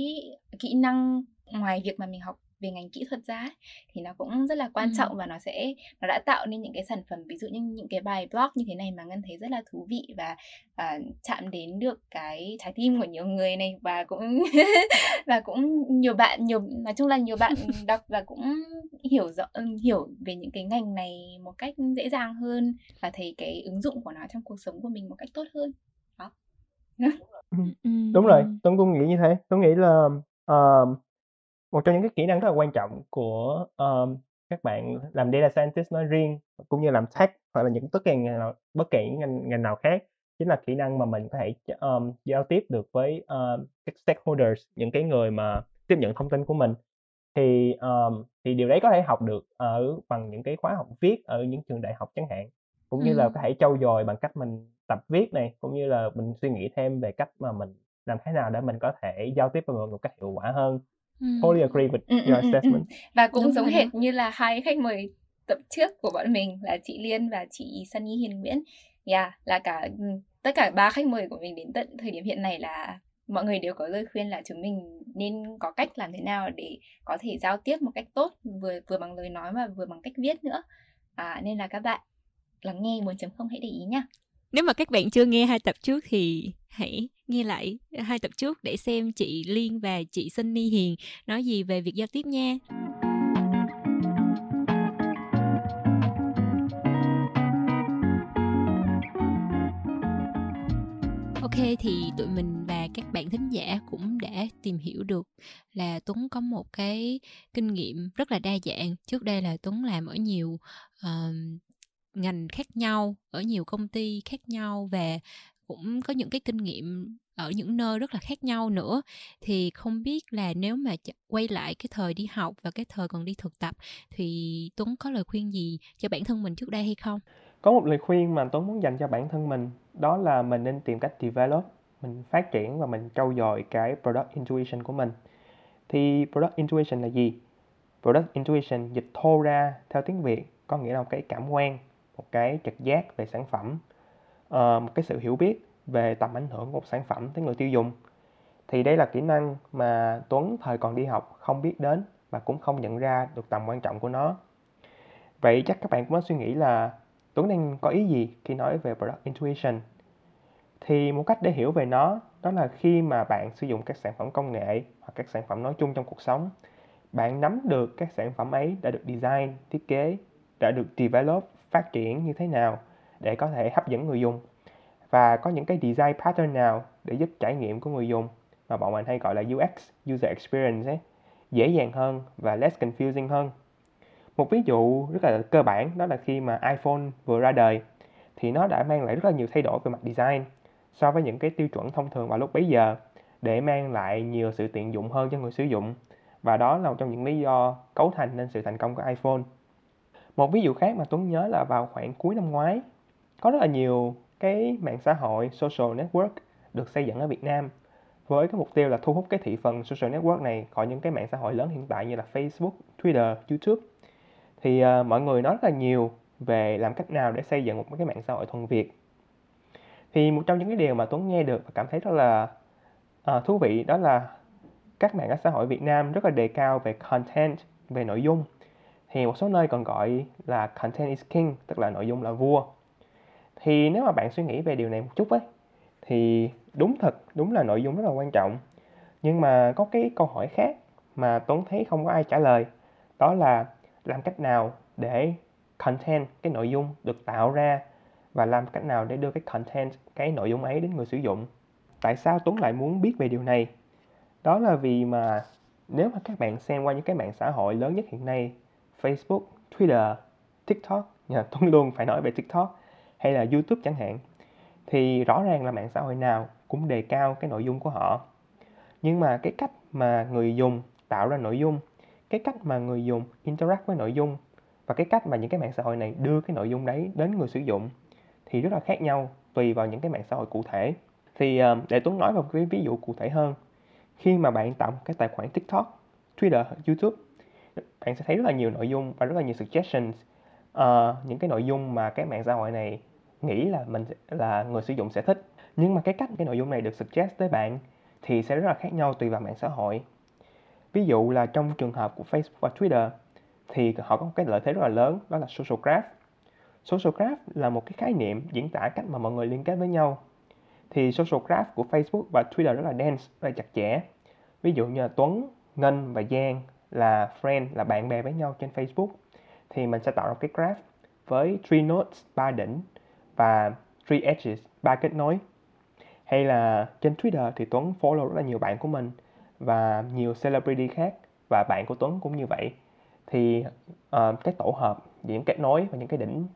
kỹ năng ngoài việc mà mình học về ngành kỹ thuật ra thì nó cũng rất là quan ừ. trọng và nó sẽ nó đã tạo nên những cái sản phẩm ví dụ như những cái bài blog như thế này mà ngân thấy rất là thú vị và uh, chạm đến được cái trái tim của nhiều người này và cũng <laughs> và cũng nhiều bạn nhiều nói chung là nhiều bạn <laughs> đọc và cũng hiểu rõ hiểu về những cái ngành này một cách dễ dàng hơn và thấy cái ứng dụng của nó trong cuộc sống của mình một cách tốt hơn. Đó. Đúng rồi. <laughs> Tôi cũng nghĩ như thế tôi nghĩ là uh, một trong những cái kỹ năng rất là quan trọng của, ờm, các bạn làm data scientist nói riêng, cũng như làm tech hoặc là những tất kỳ ngành nào bất kỳ ngành ngành nào khác, chính là kỹ năng mà mình có thể ờm, giao tiếp được với, ờ, các stakeholders, những cái người mà tiếp nhận thông tin của mình. Thì, ờm, thì điều đấy có thể học được ở bằng những cái khóa học viết ở những trường đại học chẳng hạn, cũng như là có thể trau dồi bằng cách mình tập viết này, cũng như là mình suy nghĩ thêm về cách mà mình làm thế nào để mình có thể giao tiếp với mọi người một cách hiệu quả hơn. Totally agree with your assessment. Và cũng Đúng giống hệt như là hai khách mời tập trước của bọn mình là chị Liên và chị Sunny Hiền Nguyễn. Yeah, là cả tất cả ba khách mời của mình đến tận thời điểm hiện này là mọi người đều có lời khuyên là chúng mình nên có cách làm thế nào để có thể giao tiếp một cách tốt vừa vừa bằng lời nói và vừa bằng cách viết nữa. À, nên là các bạn lắng nghe 4.0 hãy để ý nhá nếu mà các bạn chưa nghe hai tập trước thì hãy nghe lại hai tập trước để xem chị Liên và chị Sunny Hiền nói gì về việc giao tiếp nha. Ok thì tụi mình và các bạn thính giả cũng đã tìm hiểu được là Tuấn có một cái kinh nghiệm rất là đa dạng. Trước đây là Tuấn làm ở nhiều uh, ngành khác nhau, ở nhiều công ty khác nhau và cũng có những cái kinh nghiệm ở những nơi rất là khác nhau nữa thì không biết là nếu mà quay lại cái thời đi học và cái thời còn đi thực tập thì Tuấn có lời khuyên gì cho bản thân mình trước đây hay không? Có một lời khuyên mà Tuấn muốn dành cho bản thân mình đó là mình nên tìm cách develop, mình phát triển và mình trau dồi cái product intuition của mình. Thì product intuition là gì? Product intuition dịch thô ra theo tiếng Việt có nghĩa là một cái cảm quan, một cái trực giác về sản phẩm, uh, một cái sự hiểu biết về tầm ảnh hưởng của một sản phẩm tới người tiêu dùng. Thì đây là kỹ năng mà Tuấn thời còn đi học không biết đến và cũng không nhận ra được tầm quan trọng của nó. Vậy chắc các bạn cũng có suy nghĩ là Tuấn đang có ý gì khi nói về Product Intuition? Thì một cách để hiểu về nó đó là khi mà bạn sử dụng các sản phẩm công nghệ hoặc các sản phẩm nói chung trong cuộc sống, bạn nắm được các sản phẩm ấy đã được design, thiết kế, đã được develop, phát triển như thế nào để có thể hấp dẫn người dùng và có những cái design pattern nào để giúp trải nghiệm của người dùng mà bọn mình hay gọi là UX, User Experience ấy, dễ dàng hơn và less confusing hơn. Một ví dụ rất là cơ bản đó là khi mà iPhone vừa ra đời thì nó đã mang lại rất là nhiều thay đổi về mặt design so với những cái tiêu chuẩn thông thường vào lúc bấy giờ để mang lại nhiều sự tiện dụng hơn cho người sử dụng và đó là một trong những lý do cấu thành nên sự thành công của iPhone. Một ví dụ khác mà Tuấn nhớ là vào khoảng cuối năm ngoái có rất là nhiều cái mạng xã hội social network được xây dựng ở Việt Nam với cái mục tiêu là thu hút cái thị phần social network này khỏi những cái mạng xã hội lớn hiện tại như là Facebook, Twitter, YouTube. Thì uh, mọi người nói rất là nhiều về làm cách nào để xây dựng một cái mạng xã hội thuần Việt. Thì một trong những cái điều mà Tuấn nghe được và cảm thấy rất là uh, thú vị đó là các mạng xã hội Việt Nam rất là đề cao về content, về nội dung thì một số nơi còn gọi là content is king, tức là nội dung là vua. Thì nếu mà bạn suy nghĩ về điều này một chút ấy, thì đúng thật, đúng là nội dung rất là quan trọng. Nhưng mà có cái câu hỏi khác mà Tuấn thấy không có ai trả lời, đó là làm cách nào để content, cái nội dung được tạo ra và làm cách nào để đưa cái content, cái nội dung ấy đến người sử dụng. Tại sao Tuấn lại muốn biết về điều này? Đó là vì mà nếu mà các bạn xem qua những cái mạng xã hội lớn nhất hiện nay Facebook, Twitter, TikTok nhà Tuấn luôn phải nói về TikTok hay là YouTube chẳng hạn thì rõ ràng là mạng xã hội nào cũng đề cao cái nội dung của họ. Nhưng mà cái cách mà người dùng tạo ra nội dung cái cách mà người dùng interact với nội dung và cái cách mà những cái mạng xã hội này đưa cái nội dung đấy đến người sử dụng thì rất là khác nhau tùy vào những cái mạng xã hội cụ thể. Thì ờ, để Tuấn nói vào cái ví dụ cụ thể hơn khi mà bạn tạo một cái tài khoản TikTok, Twitter, YouTube bạn sẽ thấy rất là nhiều nội dung và rất là nhiều suggestions. Uh, những cái nội dung mà các mạng xã hội này nghĩ là mình là người sử dụng sẽ thích. Nhưng mà cái cách cái nội dung này được suggest tới bạn thì sẽ rất là khác nhau tùy vào mạng xã hội. Ví dụ là trong trường hợp của Facebook và Twitter thì họ có một cái lợi thế rất là lớn đó là social graph. Social graph là một cái khái niệm diễn tả cách mà mọi người liên kết với nhau. Thì social graph của Facebook và Twitter rất là dense rất là chặt chẽ. Ví dụ như là Tuấn Ngân và Giang là friend là bạn bè với nhau trên Facebook thì mình sẽ tạo ra cái graph với three nodes ba đỉnh và three edges ba kết nối. Hay là trên Twitter thì Tuấn follow rất là nhiều bạn của mình và nhiều celebrity khác và bạn của Tuấn cũng như vậy. Thì uh, cái tổ hợp những kết nối và những cái đỉnh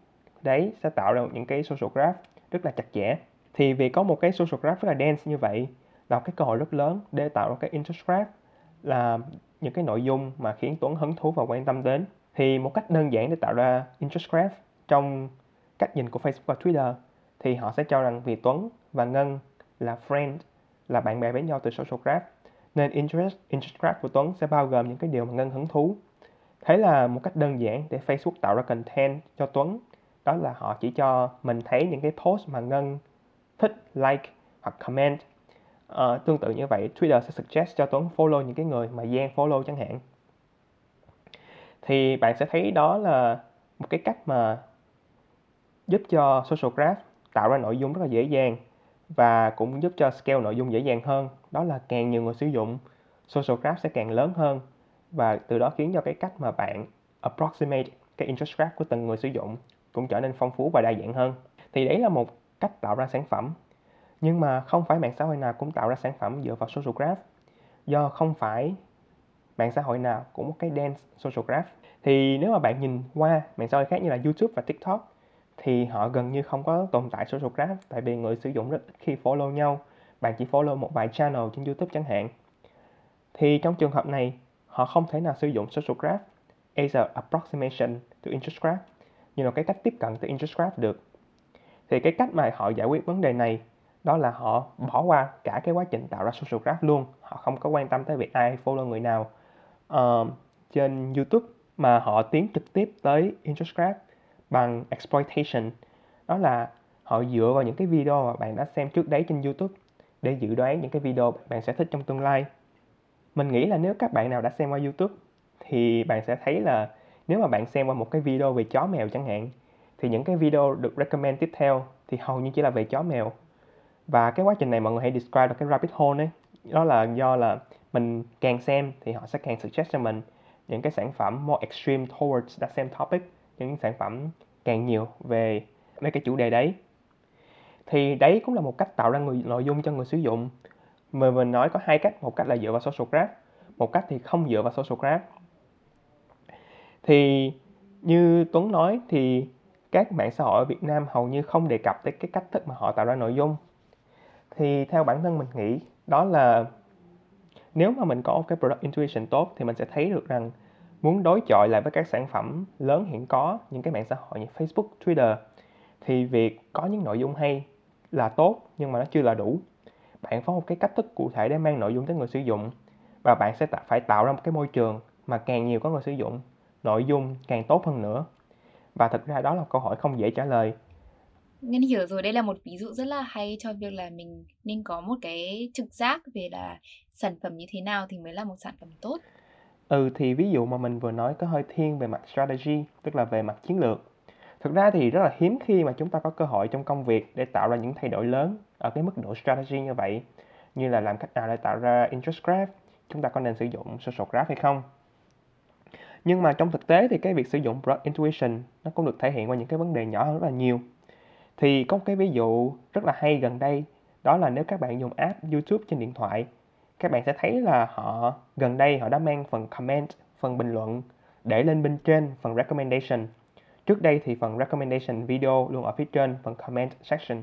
đấy sẽ tạo ra những cái social graph rất là chặt chẽ. Thì vì có một cái social graph rất là dense như vậy là một cái cơ hội rất lớn để tạo ra cái interest graph là những cái nội dung mà khiến Tuấn hứng thú và quan tâm đến. Thì một cách đơn giản để tạo ra interest graph trong cách nhìn của Facebook và Twitter, thì họ sẽ cho rằng vì Tuấn và Ngân là friend, là bạn bè với nhau từ social graph. Nên interest interest graph của Tuấn sẽ bao gồm những cái điều mà Ngân hứng thú. Thế là một cách đơn giản để Facebook tạo ra content cho Tuấn, đó là họ chỉ cho mình thấy những cái post mà ngân thích, like hoặc comment uh, tương tự như vậy Twitter sẽ suggest cho Tuấn follow những cái người mà Giang follow chẳng hạn. Thì bạn sẽ thấy đó là một cái cách mà giúp cho social graph tạo ra nội dung rất là dễ dàng và cũng giúp cho scale nội dung dễ dàng hơn. Đó là càng nhiều người sử dụng social graph sẽ càng lớn hơn và từ đó khiến cho cái cách mà bạn approximate cái interest graph của từng người sử dụng cũng trở nên phong phú và đa dạng hơn. Thì đấy là một cách tạo ra sản phẩm nhưng mà không phải mạng xã hội nào cũng tạo ra sản phẩm dựa vào social graph. Do không phải mạng xã hội nào cũng có cái dense social graph. Thì nếu mà bạn nhìn qua mạng xã hội khác như là YouTube và TikTok, thì họ gần như không có tồn tại social graph. Tại vì người sử dụng rất ít khi follow nhau. Bạn chỉ follow một vài channel trên YouTube chẳng hạn. Thì trong trường hợp này, họ không thể nào sử dụng social graph. As an approximation to interest graph. Như là cái cách tiếp cận tới interest graph được. Thì cái cách mà họ giải quyết vấn đề này đó là họ bỏ qua cả cái quá trình tạo ra social graph luôn. Họ không có quan tâm tới việc ai follow người nào. Uh, trên YouTube mà họ tiến trực tiếp tới interest graph bằng exploitation đó là họ dựa vào những cái video mà bạn đã xem trước đấy trên YouTube để dự đoán những cái video bạn sẽ thích trong tương lai. Mình nghĩ là nếu các bạn nào đã xem qua YouTube thì bạn sẽ thấy là nếu mà bạn xem qua một cái video về chó mèo chẳng hạn thì những cái video được recommend tiếp theo thì hầu như chỉ là về chó mèo và cái quá trình này mọi người hãy describe là cái rabbit hole ấy đó là do là mình càng xem thì họ sẽ càng suggest cho mình những cái sản phẩm more extreme towards that same topic những sản phẩm càng nhiều về mấy cái chủ đề đấy. Thì đấy cũng là một cách tạo ra người, nội dung cho người sử dụng. Mà mình nói có hai cách một cách là dựa vào social graph một cách thì không dựa vào social graph. Thì như Tuấn nói thì các mạng xã hội ở Việt Nam hầu như không đề cập tới cái cách thức mà họ tạo ra nội dung thì theo bản thân mình nghĩ đó là nếu mà mình có cái product intuition tốt thì mình sẽ thấy được rằng muốn đối chọi lại với các sản phẩm lớn hiện có những cái mạng xã hội như Facebook, Twitter thì việc có những nội dung hay là tốt nhưng mà nó chưa là đủ. Bạn có một cái cách thức cụ thể để mang nội dung tới người sử dụng và bạn sẽ phải tạo ra một cái môi trường mà càng nhiều có người sử dụng, nội dung càng tốt hơn nữa. Và thực ra đó là câu hỏi không dễ trả lời Ngân hiểu rồi, đây là một ví dụ rất là hay cho việc là mình nên có một cái trực giác về là sản phẩm như thế nào thì mới là một sản phẩm tốt. Ừ thì ví dụ mà mình vừa nói có hơi thiên về mặt strategy, tức là về mặt chiến lược. Thực ra thì rất là hiếm khi mà chúng ta có cơ hội trong công việc để tạo ra những thay đổi lớn ở cái mức độ strategy như vậy. Như là làm cách nào để tạo ra interest graph, chúng ta có nên sử dụng social graph hay không. Nhưng mà trong thực tế thì cái việc sử dụng broad intuition nó cũng được thể hiện qua những cái vấn đề nhỏ hơn rất là nhiều thì có một cái ví dụ rất là hay gần đây đó là nếu các bạn dùng app YouTube trên điện thoại các bạn sẽ thấy là họ gần đây họ đã mang phần comment, phần bình luận để lên bên trên phần recommendation. Trước đây thì phần recommendation video luôn ở phía trên phần comment section.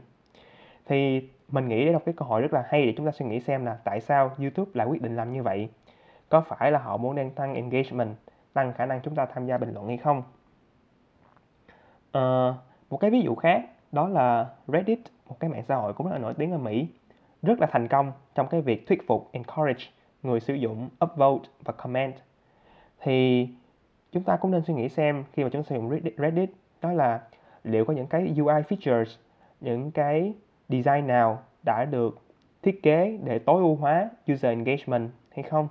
Thì mình nghĩ đây là một cái cơ hội rất là hay để chúng ta suy nghĩ xem là tại sao YouTube lại quyết định làm như vậy. Có phải là họ muốn đang tăng engagement, tăng khả năng chúng ta tham gia bình luận hay không? à, một cái ví dụ khác đó là Reddit, một cái mạng xã hội cũng rất là nổi tiếng ở Mỹ, rất là thành công trong cái việc thuyết phục, encourage người sử dụng upvote và comment. Thì chúng ta cũng nên suy nghĩ xem khi mà chúng ta sử dụng Reddit, đó là liệu có những cái UI features, những cái design nào đã được thiết kế để tối ưu hóa user engagement hay không?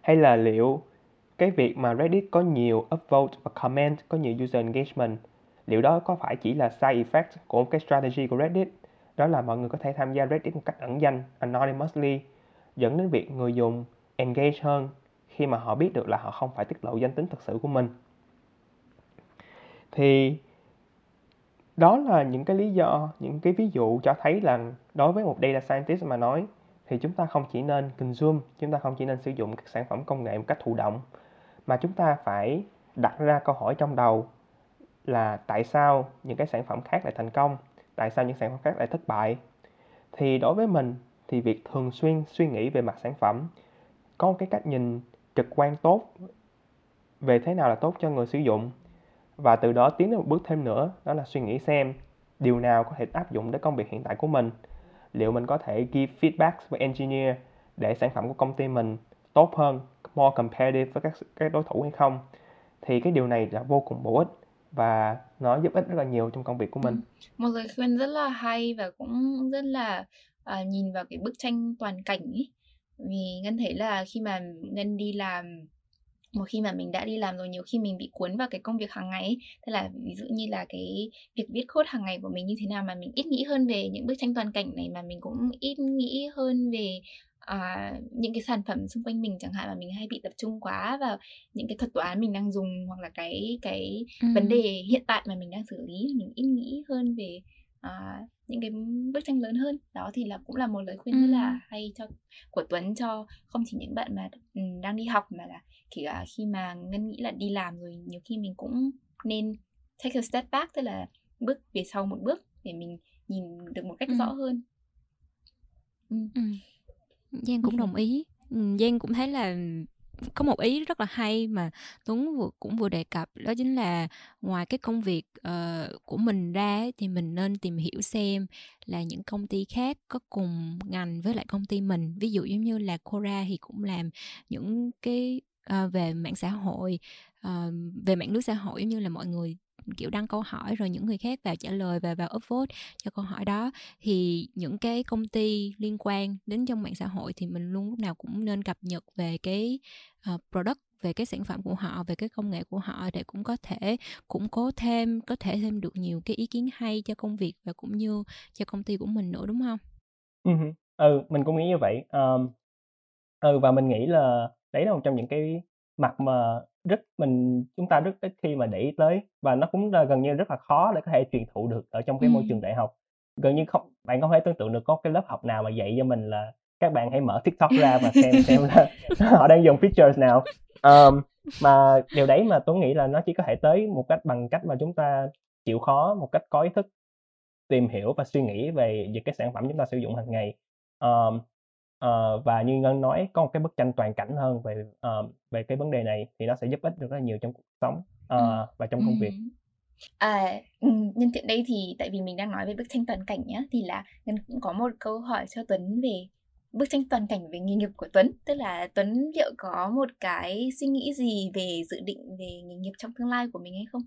Hay là liệu cái việc mà Reddit có nhiều upvote và comment, có nhiều user engagement liệu đó có phải chỉ là side effect của một cái strategy của Reddit? Đó là mọi người có thể tham gia Reddit một cách ẩn danh, anonymously, dẫn đến việc người dùng engage hơn khi mà họ biết được là họ không phải tiết lộ danh tính thật sự của mình. Thì đó là những cái lý do, những cái ví dụ cho thấy là đối với một data scientist mà nói, thì chúng ta không chỉ nên consume, chúng ta không chỉ nên sử dụng các sản phẩm công nghệ một cách thụ động, mà chúng ta phải đặt ra câu hỏi trong đầu là tại sao những cái sản phẩm khác lại thành công, tại sao những sản phẩm khác lại thất bại. Thì đối với mình, thì việc thường xuyên suy nghĩ về mặt sản phẩm, có một cái cách nhìn trực quan tốt về thế nào là tốt cho người sử dụng, và từ đó tiến đến một bước thêm nữa, đó là suy nghĩ xem điều nào có thể áp dụng đến công việc hiện tại của mình. Liệu mình có thể give feedback với engineer để sản phẩm của công ty mình tốt hơn, more competitive với các các đối thủ hay không? Thì cái điều này là vô cùng bổ ích và nó giúp ích rất là nhiều trong công việc của mình. Ừm, một lời khuyên rất là hay và cũng rất là, à, nhìn vào cái bức tranh toàn cảnh ấy. Vì Ngân thấy là khi mà Ngân đi làm một khi mà mình đã đi làm rồi nhiều khi mình bị cuốn vào cái công việc hàng ngày ấy. Tức là ví dụ như là cái việc viết code hàng ngày của mình như thế nào mà mình ít nghĩ hơn về những bức tranh toàn cảnh này mà mình cũng ít nghĩ hơn về à, những cái sản phẩm xung quanh mình chẳng hạn mà mình hay bị tập trung quá vào những cái thuật toán mình đang dùng hoặc là cái cái Ừ. vấn đề hiện tại mà mình đang xử lý mình ít nghĩ hơn về à, những cái bức tranh lớn hơn đó thì là cũng là một lời khuyên rất Ừ. là hay cho của Tuấn cho không chỉ những bạn mà ừ, đang đi học mà là kể cả khi mà ngân nghĩ là đi làm rồi nhiều khi mình cũng nên take a step back tức là bước về sau một bước để mình nhìn được một cách Ừ. rõ hơn ừ. Ừ. Giang cũng đồng ý. Giang cũng thấy là có một ý rất là hay mà Tuấn vừa cũng vừa đề cập đó chính là ngoài cái công việc ờ, của mình ra thì mình nên tìm hiểu xem là những công ty khác có cùng ngành với lại công ty mình ví dụ giống như là Cora thì cũng làm những cái ờ, về mạng xã hội ờ, về mạng lưới xã hội giống như là mọi người kiểu đăng câu hỏi rồi những người khác vào trả lời và vào upvote cho câu hỏi đó. Thì những cái công ty liên quan đến trong mạng xã hội thì mình luôn lúc nào cũng nên cập nhật về cái uh, product về cái sản phẩm của họ về cái công nghệ của họ để cũng có thể củng cố thêm có thể thêm được nhiều cái ý kiến hay cho công việc và cũng như cho công ty của mình nữa đúng không Ừ, ừ mình cũng nghĩ như vậy. Um, ừ và mình nghĩ là đấy là một trong những cái mặt mà rất mình chúng ta rất ít khi mà để ý tới và nó cũng là gần như rất là khó để có thể truyền thụ được ở trong cái môi Ừ. trường đại học. Gần như không bạn không thể tưởng tượng được có cái lớp học nào mà dạy cho mình là các bạn hãy mở TikTok ra và xem xem là <laughs> <laughs> họ đang dùng features nào. Ờm, mà điều đấy mà tôi nghĩ là nó chỉ có thể tới một cách bằng cách mà chúng ta chịu khó một cách có ý thức tìm hiểu và suy nghĩ về những cái sản phẩm chúng ta sử dụng hàng ngày. Ờm, ờ, và như ngân nói có một cái bức tranh toàn cảnh hơn về ờm, về cái vấn đề này thì nó sẽ giúp ích được rất là nhiều trong cuộc sống ờ, và trong công việc Ừ. À, ừ, nhân tiện đây thì tại vì mình đang nói về bức tranh toàn cảnh nhá thì là Ngân cũng có một câu hỏi cho Tuấn về bức tranh toàn cảnh về nghề nghiệp của Tuấn tức là Tuấn liệu có một cái suy nghĩ gì về dự định về nghề nghiệp trong tương lai của mình hay không?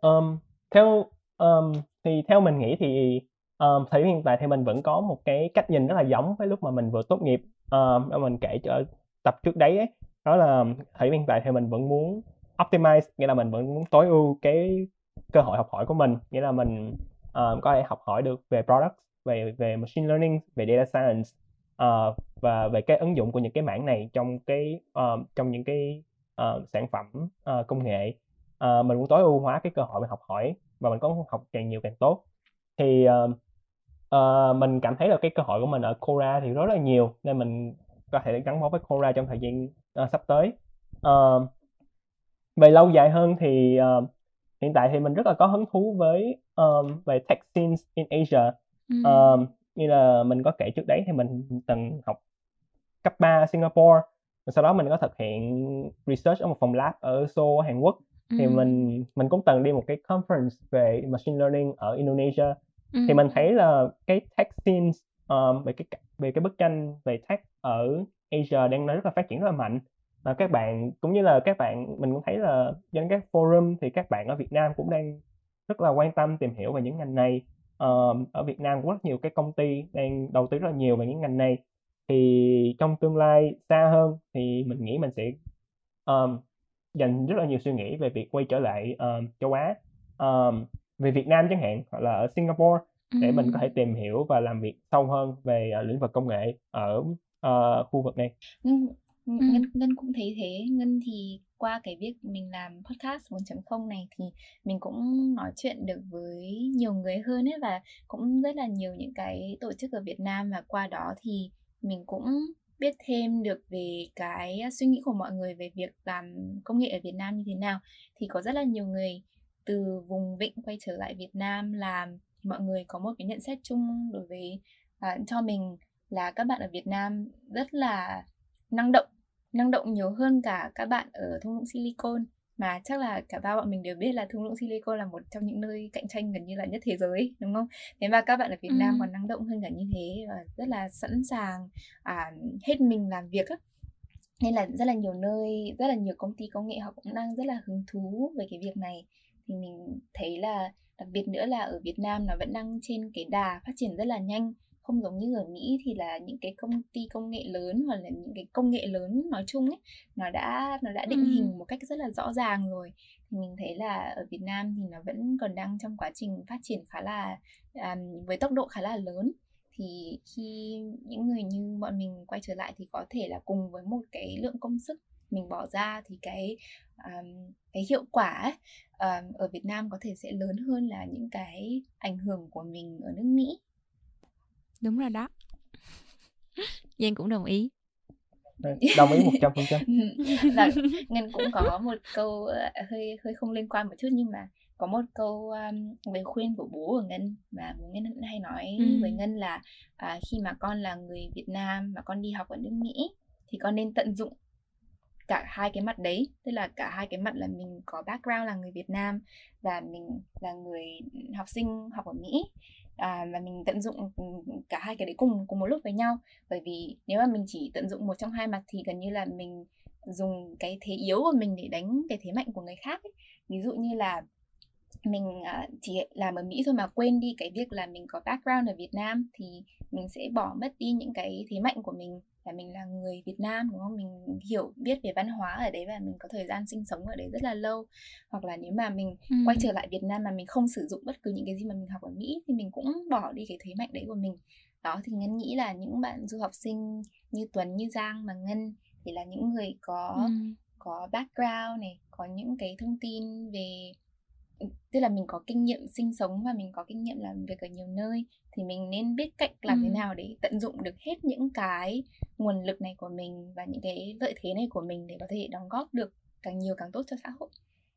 Ờm, theo ờm, thì theo mình nghĩ thì um, thì hiện tại thì mình vẫn có một cái cách nhìn rất là giống với lúc mà mình vừa tốt nghiệp Ờm, mình kể cho ờ, tập trước đấy ấy, đó là thời hiện tại thì mình vẫn muốn optimize nghĩa là mình vẫn muốn tối ưu cái cơ hội học hỏi của mình. Nghĩa là mình ờm, có thể học hỏi được về product về về machine learning về data science uh, và về cái ứng dụng của những cái mảng này trong cái uh, trong những cái uh, sản phẩm uh, công nghệ. Uh, mình muốn tối ưu hóa cái cơ hội mình học hỏi và mình có học càng nhiều càng tốt. Thì uh, ờ, mình cảm thấy là cái cơ hội của mình ở Cora thì rất là nhiều nên mình có thể gắn bó với Cora trong thời gian ờ, sắp tới Ờ, về lâu dài hơn thì ờ, hiện tại thì mình rất là có hứng thú với um, về tech scenes in Asia Ừ. Um, như là mình có kể trước đấy thì mình từng học cấp 3 ở Singapore sau đó mình có thực hiện research ở một phòng lab ở Seoul Hàn Quốc thì Ừ. mình mình cũng từng đi một cái conference về machine learning ở Indonesia Ừ. thì mình thấy là cái tech scenes um, về cái về cái bức tranh về tech ở Asia đang rất là phát triển rất là mạnh. Và các bạn cũng như là các bạn mình cũng thấy là trên các forum thì các bạn ở Việt Nam cũng đang rất là quan tâm tìm hiểu về những ngành này. Ờm, ở Việt Nam cũng rất nhiều cái công ty đang đầu tư rất là nhiều về những ngành này. Thì trong tương lai xa hơn thì mình nghĩ mình sẽ ờm, dành rất là nhiều suy nghĩ về việc quay trở lại ờm, châu Á. Ờm, về Việt Nam chẳng hạn hoặc là ở Singapore để mình có thể tìm hiểu và làm việc sâu hơn về ờ, lĩnh vực công nghệ ở ờ, khu vực này. Ngân, Ừ. Ngân, Ngân cũng thấy thế. Ngân thì qua cái việc mình làm podcast 4.0 này thì mình cũng nói chuyện được với nhiều người hơn ấy và cũng rất là nhiều những cái tổ chức ở Việt Nam và qua đó thì mình cũng biết thêm được về cái suy nghĩ của mọi người về việc làm công nghệ ở Việt Nam như thế nào. Thì có rất là nhiều người từ vùng vịnh quay trở lại Việt Nam làm mọi người có một cái nhận xét chung đối với à, cho mình là các bạn ở Việt Nam rất là năng động năng động nhiều hơn cả các bạn ở thung lũng Silicon mà chắc là cả ba bọn mình đều biết là thung lũng Silicon là một trong những nơi cạnh tranh gần như là nhất thế giới đúng không? Thế mà các bạn ở Việt Ừ. Nam còn năng động hơn cả như thế và rất là sẵn sàng à, hết mình làm việc á. nên là rất là nhiều nơi rất là nhiều công ty công nghệ họ cũng đang rất là hứng thú về cái việc này thì mình thấy là đặc biệt nữa là ở Việt Nam nó vẫn đang trên cái đà phát triển rất là nhanh. Không giống như ở Mỹ thì là những cái công ty công nghệ lớn hoặc là những cái công nghệ lớn nói chung ấy nó đã nó đã định ừ. hình một cách rất là rõ ràng rồi. Thì mình thấy là ở Việt Nam thì nó vẫn còn đang trong quá trình phát triển khá là um, với tốc độ khá là lớn. Thì khi những người như bọn mình quay trở lại thì có thể là cùng với một cái lượng công sức mình bỏ ra thì cái um, cái hiệu quả ấy, um, ở Việt Nam có thể sẽ lớn hơn là những cái ảnh hưởng của mình ở nước Mỹ. Đúng rồi đó. Giang cũng đồng ý. Đồng ý một trăm phần trăm. <laughs> Ngân cũng có một câu ờ, hơi hơi không liên quan một chút nhưng mà có một câu um, lời khuyên của bố của ngân và bố ngân hay nói ừ. với ngân là uh, khi mà con là người việt nam mà con đi học ở nước mỹ thì con nên tận dụng cả hai cái mặt đấy. Tức là cả hai cái mặt là mình có background là người Việt Nam và mình là người học sinh học ở Mỹ. À, và mình tận dụng ừ, cả hai cái đấy cùng cùng một lúc với nhau. Bởi vì nếu mà mình chỉ tận dụng một trong hai mặt thì gần như là mình dùng cái thế yếu của mình để đánh cái thế mạnh của người khác ấy. ví dụ như là mình à, chỉ làm ở Mỹ thôi mà quên đi cái việc là mình có background ở Việt Nam thì mình sẽ bỏ mất đi những cái thế mạnh của mình là mình là người Việt Nam đúng không mình hiểu biết về văn hóa ở đấy và mình có thời gian sinh sống ở đấy rất là lâu hoặc là nếu mà mình ừ. quay trở lại Việt Nam mà mình không sử dụng bất cứ những cái gì mà mình học ở Mỹ thì mình cũng bỏ đi cái thế mạnh đấy của mình đó thì ngân nghĩ là những bạn du học sinh như Tuấn như Giang mà ngân thì là những người có ừ. có background này có những cái thông tin về tức là mình có kinh nghiệm sinh sống và mình có kinh nghiệm làm việc ở nhiều nơi thì mình nên biết cách làm ừ. thế nào để tận dụng được hết những cái nguồn lực này của mình và những cái lợi thế này của mình để có thể đóng góp được càng nhiều càng tốt cho xã hội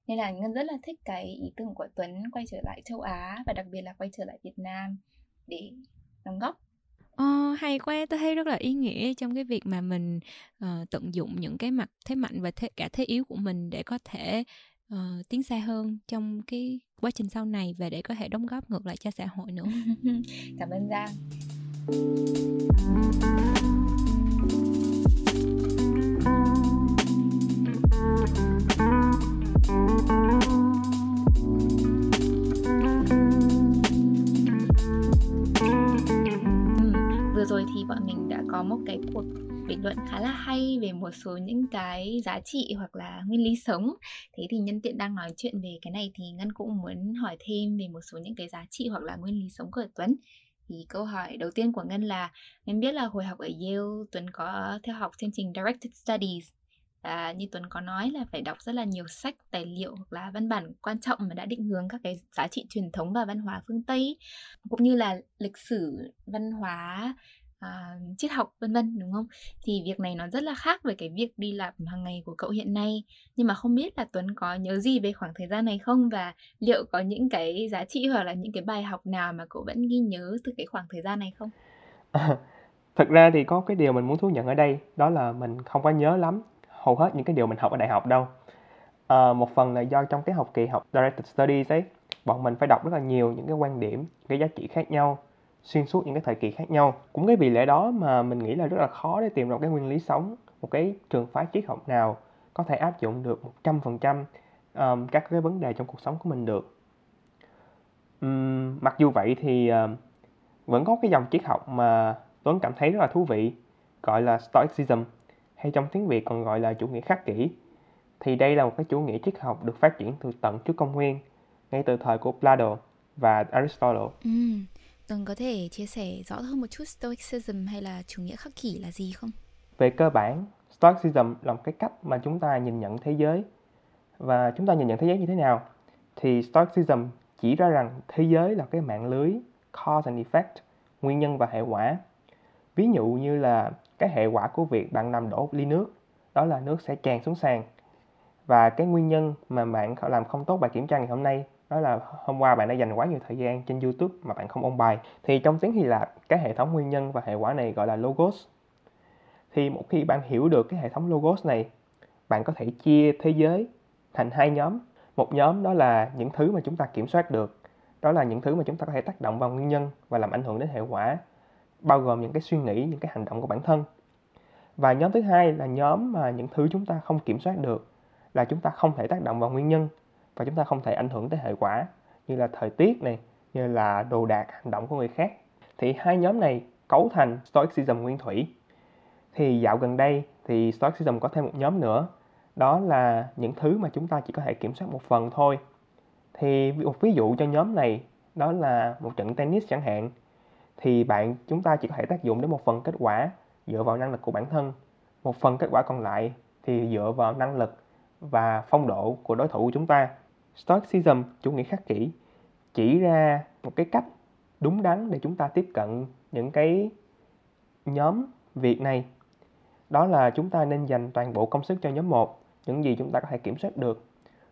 nên là ngân rất là thích cái ý tưởng của tuấn quay trở lại châu á và đặc biệt là quay trở lại việt nam để đóng góp Ờ, hay quá, tôi thấy rất là ý nghĩa trong cái việc mà mình uh, tận dụng những cái mặt thế mạnh và thế, cả thế yếu của mình để có thể uh, tiến xa hơn trong cái quá trình sau này và để có thể đóng góp ngược lại cho xã hội nữa. <laughs> Cảm ơn giang. Ừ, vừa rồi thì bọn mình đã có một cái cuộc bình luận khá là hay về một số những cái giá trị hoặc là nguyên lý sống. Thế thì nhân tiện đang nói chuyện về cái này thì ngân cũng muốn hỏi thêm về một số những cái giá trị hoặc là nguyên lý sống của tuấn. Thì câu hỏi đầu tiên của ngân là ngân biết là hồi học ở yale tuấn có theo học chương trình directed studies. À, như Tuấn có nói là phải đọc rất là nhiều sách, tài liệu hoặc là văn bản quan trọng mà đã định hướng các cái giá trị truyền thống và văn hóa phương Tây cũng như là lịch sử văn hóa à, triết học vân vân đúng không? Thì việc này nó rất là khác với cái việc đi làm hàng ngày của cậu hiện nay. Nhưng mà không biết là Tuấn có nhớ gì về khoảng thời gian này không? Và liệu có những cái giá trị hoặc là những cái bài học nào mà cậu vẫn ghi nhớ từ cái khoảng thời gian này không? À, thật ra thì có cái điều mình muốn thú nhận ở đây đó là mình không có nhớ lắm hầu hết những cái điều mình học ở đại học đâu. À, một phần là do trong cái học kỳ học directed studies ấy bọn mình phải đọc rất là nhiều những cái quan điểm cái giá trị khác nhau xuyên suốt những cái thời kỳ khác nhau cũng cái vì lẽ đó mà mình nghĩ là rất là khó để tìm ra một cái nguyên lý sống một cái trường phái triết học nào có thể áp dụng được 100% um, các cái vấn đề trong cuộc sống của mình được um, mặc dù vậy thì uh, vẫn có cái dòng triết học mà Tuấn cảm thấy rất là thú vị gọi là Stoicism hay trong tiếng Việt còn gọi là chủ nghĩa khắc kỷ thì đây là một cái chủ nghĩa triết học được phát triển từ tận trước công nguyên ngay từ thời của Plato và Aristotle. Ừ. Tuấn có thể chia sẻ rõ hơn một chút Stoicism hay là chủ nghĩa khắc kỷ là gì không? Về cơ bản, Stoicism là một cái cách mà chúng ta nhìn nhận thế giới. Và chúng ta nhìn nhận thế giới như thế nào? Thì Stoicism chỉ ra rằng thế giới là cái mạng lưới cause and effect, nguyên nhân và hệ quả. Ví dụ như là cái hệ quả của việc bạn nằm đổ ly nước, đó là nước sẽ tràn xuống sàn. Và cái nguyên nhân mà bạn làm không tốt bài kiểm tra ngày hôm nay đó là hôm qua bạn đã dành quá nhiều thời gian trên YouTube mà bạn không ôn bài, thì trong tiếng Hy Lạp, cái hệ thống nguyên nhân và hệ quả này gọi là logos. Thì một khi bạn hiểu được cái hệ thống logos này, bạn có thể chia thế giới thành hai nhóm. Một nhóm đó là những thứ mà chúng ta kiểm soát được, đó là những thứ mà chúng ta có thể tác động vào nguyên nhân và làm ảnh hưởng đến hệ quả, bao gồm những cái suy nghĩ, những cái hành động của bản thân. Và nhóm thứ hai là nhóm mà những thứ chúng ta không kiểm soát được, là chúng ta không thể tác động vào nguyên nhân và chúng ta không thể ảnh hưởng tới hệ quả như là thời tiết này, như là đồ đạc, hành động của người khác. Thì hai nhóm này cấu thành stoicism nguyên thủy. Thì dạo gần đây thì stoicism có thêm một nhóm nữa, đó là những thứ mà chúng ta chỉ có thể kiểm soát một phần thôi. Thì một ví dụ cho nhóm này, đó là một trận tennis chẳng hạn. Thì bạn, chúng ta chỉ có thể tác dụng đến một phần kết quả dựa vào năng lực của bản thân. Một phần kết quả còn lại thì dựa vào năng lực và phong độ của đối thủ của chúng ta stoicism, chủ nghĩa khắc kỷ, chỉ ra một cái cách đúng đắn để chúng ta tiếp cận những cái nhóm việc này. Đó là chúng ta nên dành toàn bộ công sức cho nhóm 1 những gì chúng ta có thể kiểm soát được.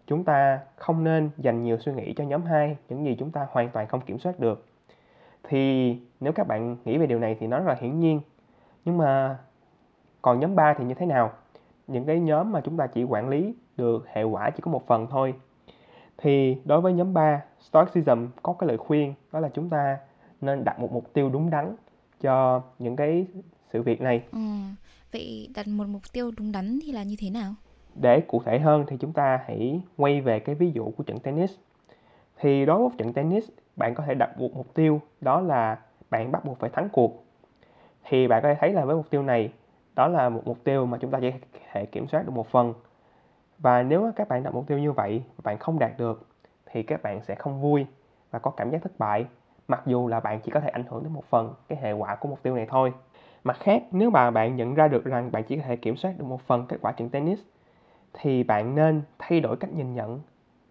Chúng ta không nên dành nhiều suy nghĩ cho nhóm 2 những gì chúng ta hoàn toàn không kiểm soát được. Thì nếu các bạn nghĩ về điều này thì nó rất là hiển nhiên. Nhưng mà còn nhóm 3 thì như thế nào? Những cái nhóm mà chúng ta chỉ quản lý được hệ quả chỉ có một phần thôi thì đối với nhóm 3 Stoicism có cái lời khuyên đó là chúng ta nên đặt một mục tiêu đúng đắn cho những cái sự việc này. Ừ. vậy đặt một mục tiêu đúng đắn thì là như thế nào? Để cụ thể hơn thì chúng ta hãy quay về cái ví dụ của trận tennis. Thì đối với trận tennis bạn có thể đặt một mục tiêu đó là bạn bắt buộc phải thắng cuộc. Thì bạn có thể thấy là với mục tiêu này đó là một mục tiêu mà chúng ta chỉ thể kiểm soát được một phần và nếu các bạn đặt mục tiêu như vậy và bạn không đạt được, thì các bạn sẽ không vui và có cảm giác thất bại. Mặc dù là bạn chỉ có thể ảnh hưởng đến một phần cái hệ quả của mục tiêu này thôi. Mặt khác, nếu mà bạn nhận ra được rằng bạn chỉ có thể kiểm soát được một phần kết quả trận tennis, thì bạn nên thay đổi cách nhìn nhận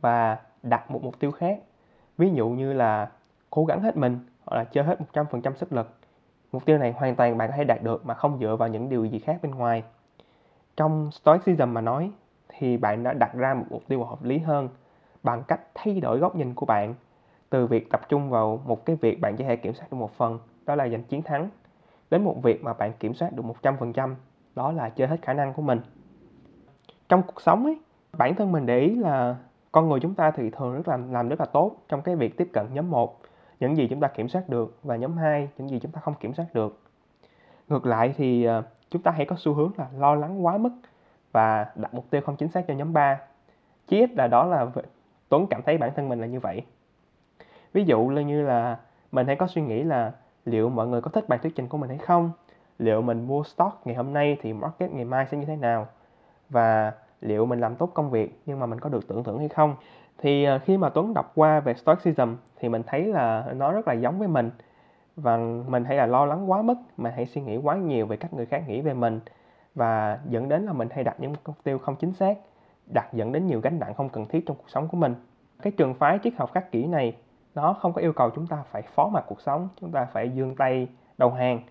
và đặt một mục tiêu khác. Ví dụ như là cố gắng hết mình hoặc là chơi hết 100% sức lực. Mục tiêu này hoàn toàn bạn có thể đạt được mà không dựa vào những điều gì khác bên ngoài. Trong stoicism mà nói thì bạn đã đặt ra một mục tiêu hợp lý hơn bằng cách thay đổi góc nhìn của bạn. Từ việc tập trung vào một cái việc bạn chỉ thể kiểm soát được một phần, đó là giành chiến thắng, đến một việc mà bạn kiểm soát được 100% đó là chơi hết khả năng của mình. Trong cuộc sống ấy, bản thân mình để ý là con người chúng ta thì thường rất làm làm rất là tốt trong cái việc tiếp cận nhóm 1 những gì chúng ta kiểm soát được, và nhóm 2 những gì chúng ta không kiểm soát được. Ngược lại thì ờ, chúng ta hãy có xu hướng là lo lắng quá mức và đặt mục tiêu không chính xác cho nhóm 3 chí ít là đó là Tuấn cảm thấy bản thân mình là như vậy. Ví dụ như là mình hãy có suy nghĩ là liệu mọi người có thích bài thuyết trình của mình hay không? Liệu mình mua stock ngày hôm nay thì market ngày mai sẽ như thế nào? Và liệu mình làm tốt công việc nhưng mà mình có được tưởng thưởng hay không? Thì ờ, khi mà Tuấn đọc qua về Stoicism thì mình thấy là nó rất là giống với mình. Và mình hay là lo lắng quá mức, mình hãy suy nghĩ quá nhiều về cách người khác nghĩ về mình và dẫn đến là mình hay đặt những mục tiêu không chính xác, đặt dẫn đến nhiều gánh nặng không cần thiết trong cuộc sống của mình. Cái trường phái triết học khắc kỷ này, nó không có yêu cầu chúng ta phải phó mặc cuộc sống, chúng ta phải dương tay, đầu hàng.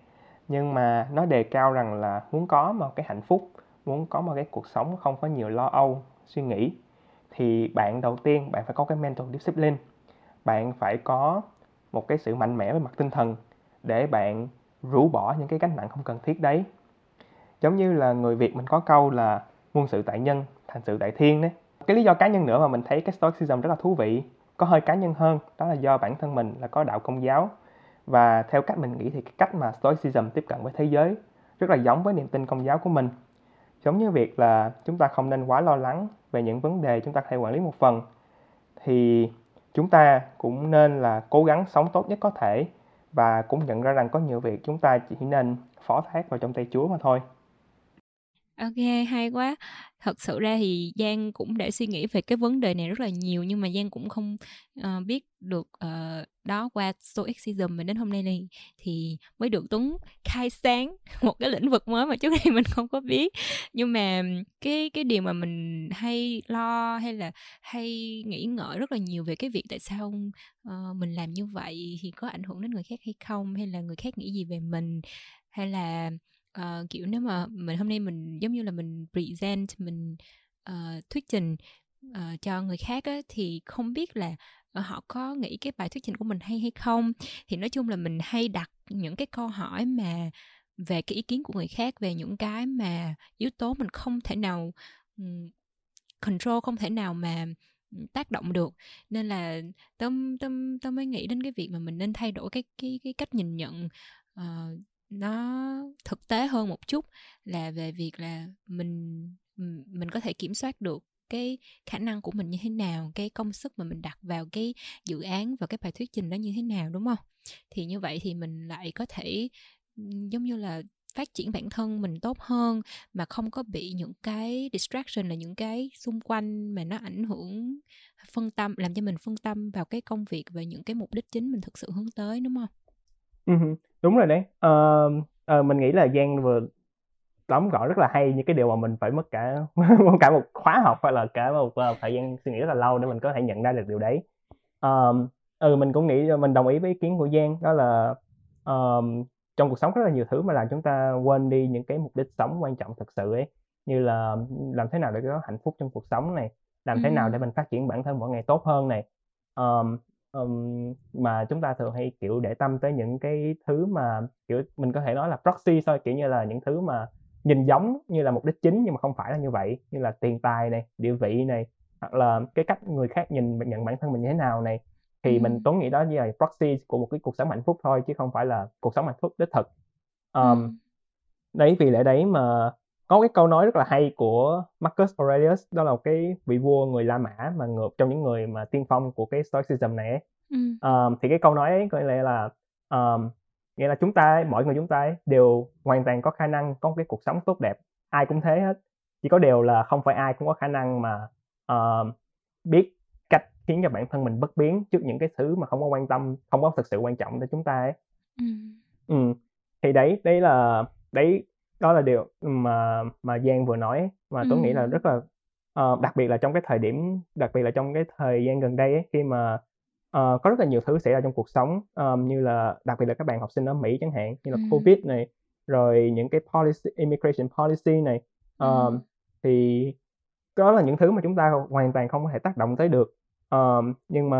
Nhưng mà nó đề cao rằng là muốn có một cái hạnh phúc, muốn có một cái cuộc sống không có nhiều lo âu, suy nghĩ, thì bạn đầu tiên bạn phải có cái mental discipline. Bạn phải có một cái sự mạnh mẽ về mặt tinh thần để bạn rũ bỏ những cái gánh nặng không cần thiết đấy giống như là người việt mình có câu là muôn sự tại nhân, thành sự tại thiên đấy. Cái lý do cá nhân nữa mà mình thấy cái stoicism rất là thú vị, có hơi cá nhân hơn, đó là do bản thân mình là có đạo công giáo. Và theo cách mình nghĩ thì cái cách mà stoicism tiếp cận với thế giới rất là giống với niềm tin công giáo của mình. Giống như việc là chúng ta không nên quá lo lắng về những vấn đề chúng ta có thể quản lý một phần, thì chúng ta cũng nên là cố gắng sống tốt nhất có thể và cũng nhận ra rằng có nhiều việc chúng ta chỉ nên phó thác vào trong tay Chúa mà thôi. Ok, hay quá. Thật sự ra thì Giang cũng đã suy nghĩ về cái vấn đề này rất là nhiều nhưng mà Giang cũng không uh, biết được uh, đó qua Stoicism mà đến hôm nay này thì mới được Tuấn khai sáng <laughs> một cái lĩnh vực mới mà trước đây mình không có biết. Nhưng mà cái cái điều mà mình hay lo hay là hay nghĩ ngợi rất là nhiều về cái việc tại sao uh, mình làm như vậy thì có ảnh hưởng đến người khác hay không hay là người khác nghĩ gì về mình hay là Ờ, kiểu nếu mà mình hôm nay mình giống như là mình present mình uh, thuyết trình uh, cho người khác á, thì không biết là họ có nghĩ cái bài thuyết trình của mình hay hay không? Thì nói chung là mình hay đặt những cái câu hỏi mà về cái ý kiến của người khác về những cái mà yếu tố mình không thể nào um, control không thể nào mà tác động được. Nên là tâm tâm tâm mới nghĩ đến cái việc mà mình nên thay đổi cái cái cái cách nhìn nhận uh, nó thực tế hơn một chút là về việc là mình mình có thể kiểm soát được cái khả năng của mình như thế nào cái công sức mà mình đặt vào cái dự án và cái bài thuyết trình đó như thế nào đúng không thì như vậy thì mình lại có thể giống như là phát triển bản thân mình tốt hơn mà không có bị những cái distraction là những cái xung quanh mà nó ảnh hưởng à, phân tâm làm cho mình phân tâm vào cái công việc và những cái mục đích chính mình thực sự hướng tới đúng không? Uh, đúng rồi đấy. Uh, uh, mình nghĩ là Giang vừa đóng gọi rất là hay những cái điều mà mình phải mất cả <laughs> cả một khóa học hay là cả một uh, thời gian suy nghĩ rất là lâu để mình có thể nhận ra được điều đấy. Um, ừ mình cũng nghĩ mình đồng ý với ý kiến của Giang đó là um, trong cuộc sống rất là nhiều thứ mà làm chúng ta quên đi những cái mục đích sống quan trọng thực sự ấy như là làm thế nào để có hạnh phúc trong cuộc sống này làm thế nào để mình phát triển bản thân mỗi ngày tốt hơn này um, um, mà chúng ta thường hay kiểu để tâm tới những cái thứ mà kiểu mình có thể nói là proxy thôi kiểu như là những thứ mà nhìn giống như là mục đích chính nhưng mà không phải là như vậy như là tiền tài này địa vị này hoặc là cái cách người khác nhìn nhận bản thân mình như thế nào này thì ừ. mình Tuấn nghĩ đó như là proxy của một cái cuộc sống hạnh phúc thôi chứ không phải là cuộc sống hạnh phúc đích thực um, ừ. đấy vì lẽ đấy mà có cái câu nói rất là hay của Marcus Aurelius đó là một cái vị vua người La Mã mà ngược trong những người mà tiên phong của cái Stoicism này ấy. Ừ. Um, thì cái câu nói ấy có lẽ là um, nghĩa là chúng ta mỗi người chúng ta đều hoàn toàn có khả năng có một cái cuộc sống tốt đẹp ai cũng thế hết chỉ có điều là không phải ai cũng có khả năng mà uh, biết khiến cho bản thân mình bất biến trước những cái thứ mà không có quan tâm không có thực sự quan trọng cho chúng ta ấy ừ. ừ. thì đấy đấy là đấy đó là điều mà mà Giang vừa nói mà tôi ừ. nghĩ là rất là uh, đặc biệt là trong cái thời điểm đặc biệt là trong cái thời gian gần đây ấy, khi mà uh, có rất là nhiều thứ xảy ra trong cuộc sống um, như là đặc biệt là các bạn học sinh ở Mỹ chẳng hạn như là ừ. Covid này rồi những cái policy immigration policy này um, ừ. thì đó là những thứ mà chúng ta hoàn toàn không có thể tác động tới được Ờ, nhưng mà,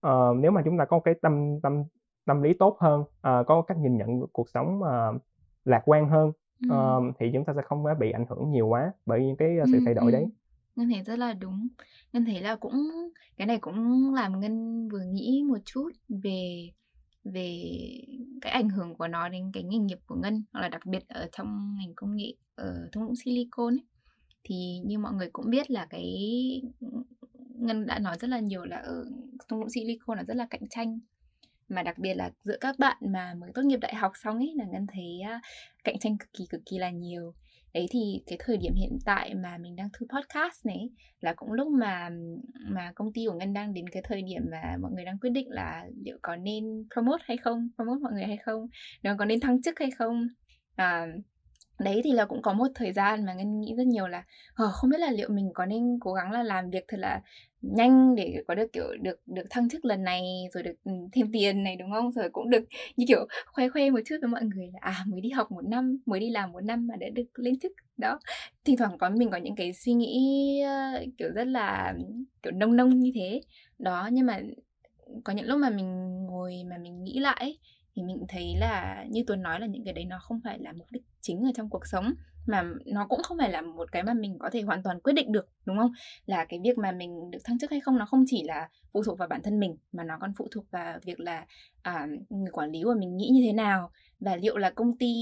ờ, nếu mà chúng ta có cái tâm tâm tâm lý tốt hơn, ờ, có cách nhìn nhận cuộc sống mà lạc quan hơn, ờ, thì chúng ta sẽ không phải bị ảnh hưởng nhiều quá bởi những cái, sự thay đổi đấy. Ngân thấy rất là đúng. Ngân thấy là cũng cái này cũng làm Ngân vừa nghĩ một chút về về cái ảnh hưởng của nó đến cái nghề nghiệp của Ngân, hoặc là đặc biệt ở trong ngành công nghệ ở thung lũng Silicon ấy. Thì như mọi người cũng biết là cái Ngân đã nói rất là nhiều là ở thung lũng Silicon là rất là cạnh tranh mà đặc biệt là giữa các bạn mà mới tốt nghiệp đại học xong ấy là ngân thấy uh, cạnh tranh cực kỳ cực kỳ là nhiều. Đấy thì cái thời điểm hiện tại mà mình đang thu podcast này là cũng lúc mà mà công ty của ngân đang đến cái thời điểm mà mọi người đang quyết định là liệu có nên promote hay không promote mọi người hay không nó có nên thăng chức hay không. À, đấy thì là cũng có một thời gian mà ngân nghĩ rất nhiều là ờ, không biết là liệu mình có nên cố gắng là làm việc thật là nhanh để có được, kiểu, được được thăng chức lần này, rồi được ừ, thêm tiền này đúng không? Rồi cũng được, như kiểu, khoe khoe một chút với mọi người là à mới đi học một năm, mới đi làm một năm mà đã được lên chức đó. Thỉnh thoảng có mình có những cái suy nghĩ ờ, kiểu, rất là, kiểu, nông nông như thế. Đó, nhưng mà có những lúc mà mình ngồi mà mình nghĩ lại thì mình thấy là như tuấn nói là những cái đấy nó không phải là mục đích chính ở trong cuộc sống mà nó cũng không phải là một cái mà mình có thể hoàn toàn quyết định được đúng không? Là cái việc mà mình được thăng chức hay không nó không chỉ là phụ thuộc vào bản thân mình mà nó còn phụ thuộc vào việc là à, người quản lý của mình nghĩ như thế nào và liệu là công ty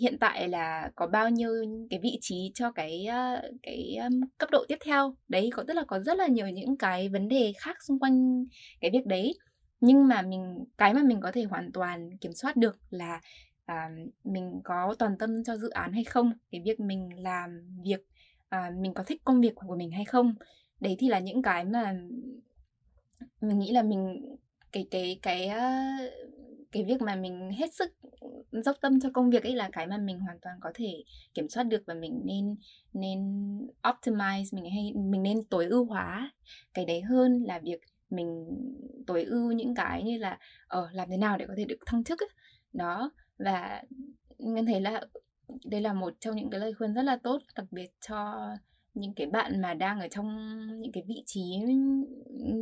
hiện tại là có bao nhiêu cái vị trí cho cái ờ, cái um, cấp độ tiếp theo. Đấy có tức là có rất là nhiều những cái vấn đề khác xung quanh cái việc đấy nhưng mà mình cái mà mình có thể hoàn toàn kiểm soát được là à, mình có toàn tâm cho dự án hay không? Cái việc mình làm việc à, mình có thích công việc của mình hay không? Đấy thì là những cái mà mình nghĩ là mình cái cái cái cái việc mà mình hết sức dốc tâm cho công việc ấy là cái mà mình hoàn toàn có thể kiểm soát được và mình nên nên optimize mình hay mình nên tối ưu hóa. Cái đấy hơn là việc mình tối ưu những cái như là ở ờ, làm thế nào để có thể được thăng chức ấy. đó và ngân thấy là đây là một trong những cái lời khuyên rất là tốt đặc biệt cho những cái bạn mà đang ở trong những cái vị trí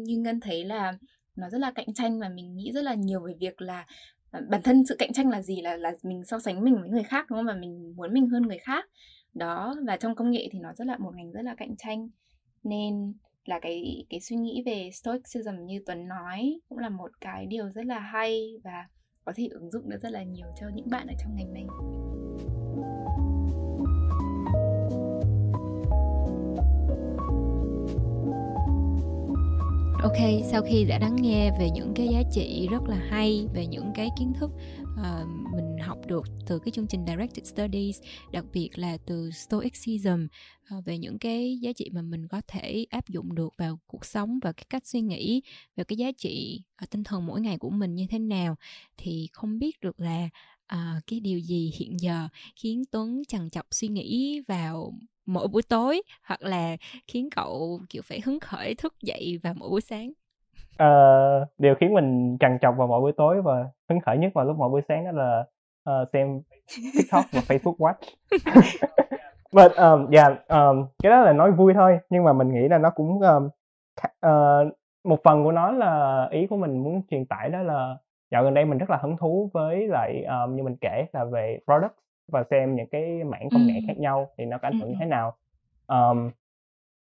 như ngân thấy là nó rất là cạnh tranh và mình nghĩ rất là nhiều về việc là ờ, bản thân sự cạnh tranh là gì? Là là mình so sánh mình với người khác đúng không? Và mình muốn mình hơn người khác. Đó và trong công nghệ thì nó rất là một ngành rất là cạnh tranh. Nên là cái cái suy nghĩ về stoicism như tuấn nói cũng là một cái điều rất là hay và có thể ứng dụng được rất là nhiều cho những bạn ở trong ngành này. Ok, sau khi đã lắng nghe về những cái giá trị rất là hay về những cái kiến thức uh, học được từ cái chương trình Directed Studies, đặc biệt là từ Stoicism ờ, về những cái giá trị mà mình có thể áp dụng được vào cuộc sống và cái cách suy nghĩ về cái giá trị ờ, tinh thần mỗi ngày của mình như thế nào. Thì không biết được là à, cái điều gì hiện giờ khiến Tuấn chằn chọc suy nghĩ vào mỗi buổi tối hoặc là khiến cậu kiểu phải hứng khởi thức dậy vào mỗi buổi sáng? Uh, điều khiến mình trằn trọc vào mỗi buổi tối và hứng khởi nhất vào lúc mỗi buổi sáng đó là uh, xem <laughs> tiktok và facebook watch. <laughs> But um, yeah um, cái đó là nói vui thôi nhưng mà mình nghĩ là nó cũng um, uh, một phần của nó là ý của mình muốn truyền tải đó là dạo gần đây mình rất là hứng thú với lại um, như mình kể là về product và xem những cái mảng công nghệ khác nhau thì nó có ảnh hưởng như thế nào. Um,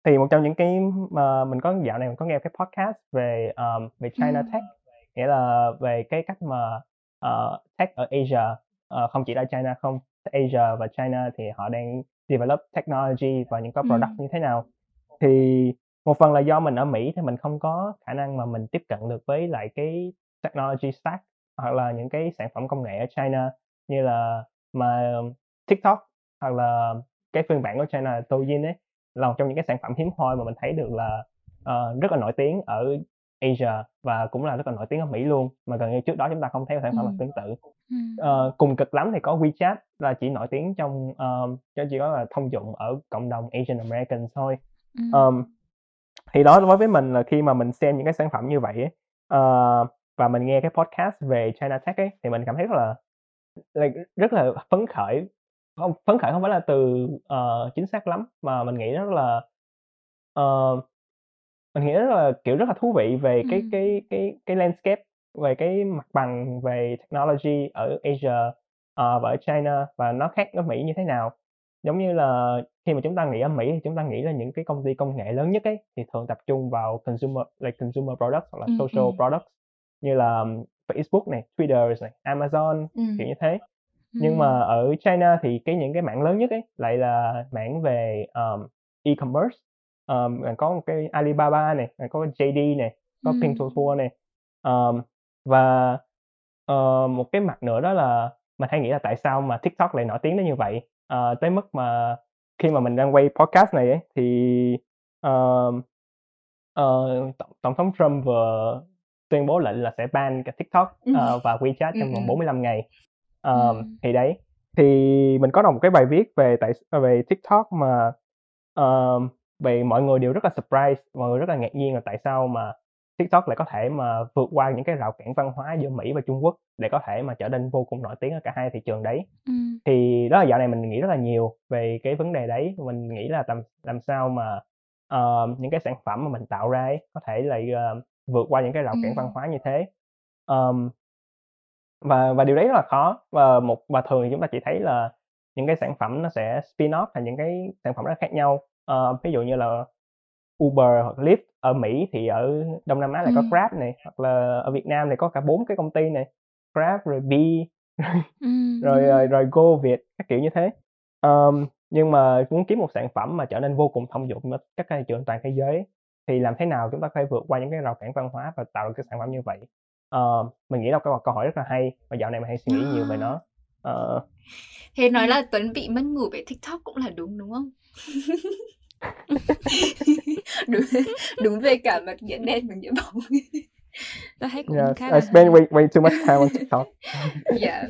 thì một trong những cái mà mình có dạo này mình có nghe cái podcast về um, về China Tech nghĩa là về cái cách mà uh, tech ở Asia uh, không chỉ là China không Asia và China thì họ đang develop technology và những cái product như thế nào. Thì một phần là do mình ở Mỹ thì mình không có khả năng mà mình tiếp cận được với lại cái technology stack hoặc là những cái sản phẩm công nghệ ở China như là mà TikTok hoặc là cái phiên bản của China là Douyin ấy là một trong những cái sản phẩm hiếm hoi mà mình thấy được là uh, rất là nổi tiếng ở Asia và cũng là rất là nổi tiếng ở Mỹ luôn mà gần như trước đó chúng ta không thấy sản phẩm ừ. tương tự. Uh, cùng cực lắm thì có WeChat là chỉ nổi tiếng trong um, chỉ có là thông dụng ở cộng đồng Asian American thôi. Um, thì đó đối với mình là khi mà mình xem những cái sản phẩm như vậy ấy, uh, và mình nghe cái podcast về China Tech ấy thì mình cảm thấy rất là like, rất là phấn khởi. Không phấn khởi không phải là từ uh, chính xác lắm mà mình nghĩ rất là uh, mình nghĩ rất là kiểu rất là thú vị về cái ừ. cái cái cái landscape về cái mặt bằng về technology ở Asia uh, và ở China và nó khác ở Mỹ như thế nào giống như là khi mà chúng ta nghĩ ở Mỹ thì chúng ta nghĩ là những cái công ty công nghệ lớn nhất ấy thì thường tập trung vào consumer like consumer products hoặc là social ừ. products như là Facebook này, Twitter này, Amazon ừ. kiểu như thế nhưng mà ở China thì cái những cái mảng lớn nhất ấy lại là mảng về um, e-commerce um, có một cái Alibaba này có JD này có Ừm. Pinduoduo này. Um, và uh, một cái mặt nữa đó là mình hay nghĩ là tại sao mà TikTok lại nổi tiếng đến như vậy? Uh, tới mức mà khi mà mình đang quay podcast này ấy thì uh, uh, tổng, tổng thống Trump vừa tuyên bố lệnh là sẽ ban cả TikTok uh, và WeChat trong vòng 45 ngày. Ừm. thì đấy, thì mình có đọc một cái bài viết về tại về TikTok mà, ờm, về mọi người đều rất là surprise, mọi người rất là ngạc nhiên là tại sao mà TikTok lại có thể mà vượt qua những cái rào cản văn hóa giữa Mỹ và Trung Quốc để có thể mà trở nên vô cùng nổi tiếng ở cả hai thị trường đấy. Ừm. Thì đó là dạo này mình nghĩ rất là nhiều về cái vấn đề đấy, mình nghĩ là làm làm sao mà, ờ, những cái sản phẩm mà mình tạo ra ấy, có thể lại, ờ, vượt qua những cái rào cản văn Ừm. hóa như thế. Ờm và và điều đấy rất là khó và một và thường thì chúng ta chỉ thấy là những cái sản phẩm nó sẽ spin-off thành những cái sản phẩm rất khác nhau. Ờ, ví dụ như là Uber hoặc Lyft ở Mỹ thì ở Đông Nam Á lại có Grab này, hoặc là ở Việt Nam thì có cả bốn cái công ty này, Grab rồi Bi Ừm, rồi, rồi rồi Go Việt, các kiểu như thế. Ờm, nhưng mà muốn kiếm một sản phẩm mà trở nên vô cùng thông dụng ở các thị trường toàn thế giới thì làm thế nào chúng ta phải vượt qua những cái rào cản văn hóa và tạo được cái sản phẩm như vậy? Ờ, mình nghĩ là câu câu hỏi rất là hay và dạo này mình hay suy nghĩ nhiều về nó. <laughs> Ờ. Thế nói là Tuấn bị mất ngủ về TikTok cũng là đúng, đúng không? <laughs> <laughs> đúng đúng về cả mặt nghĩa đen và nghĩa bóng. <laughs> Tôi thấy cũng Yes, khá I là spend way way too much time on TikTok. <laughs> Yeah.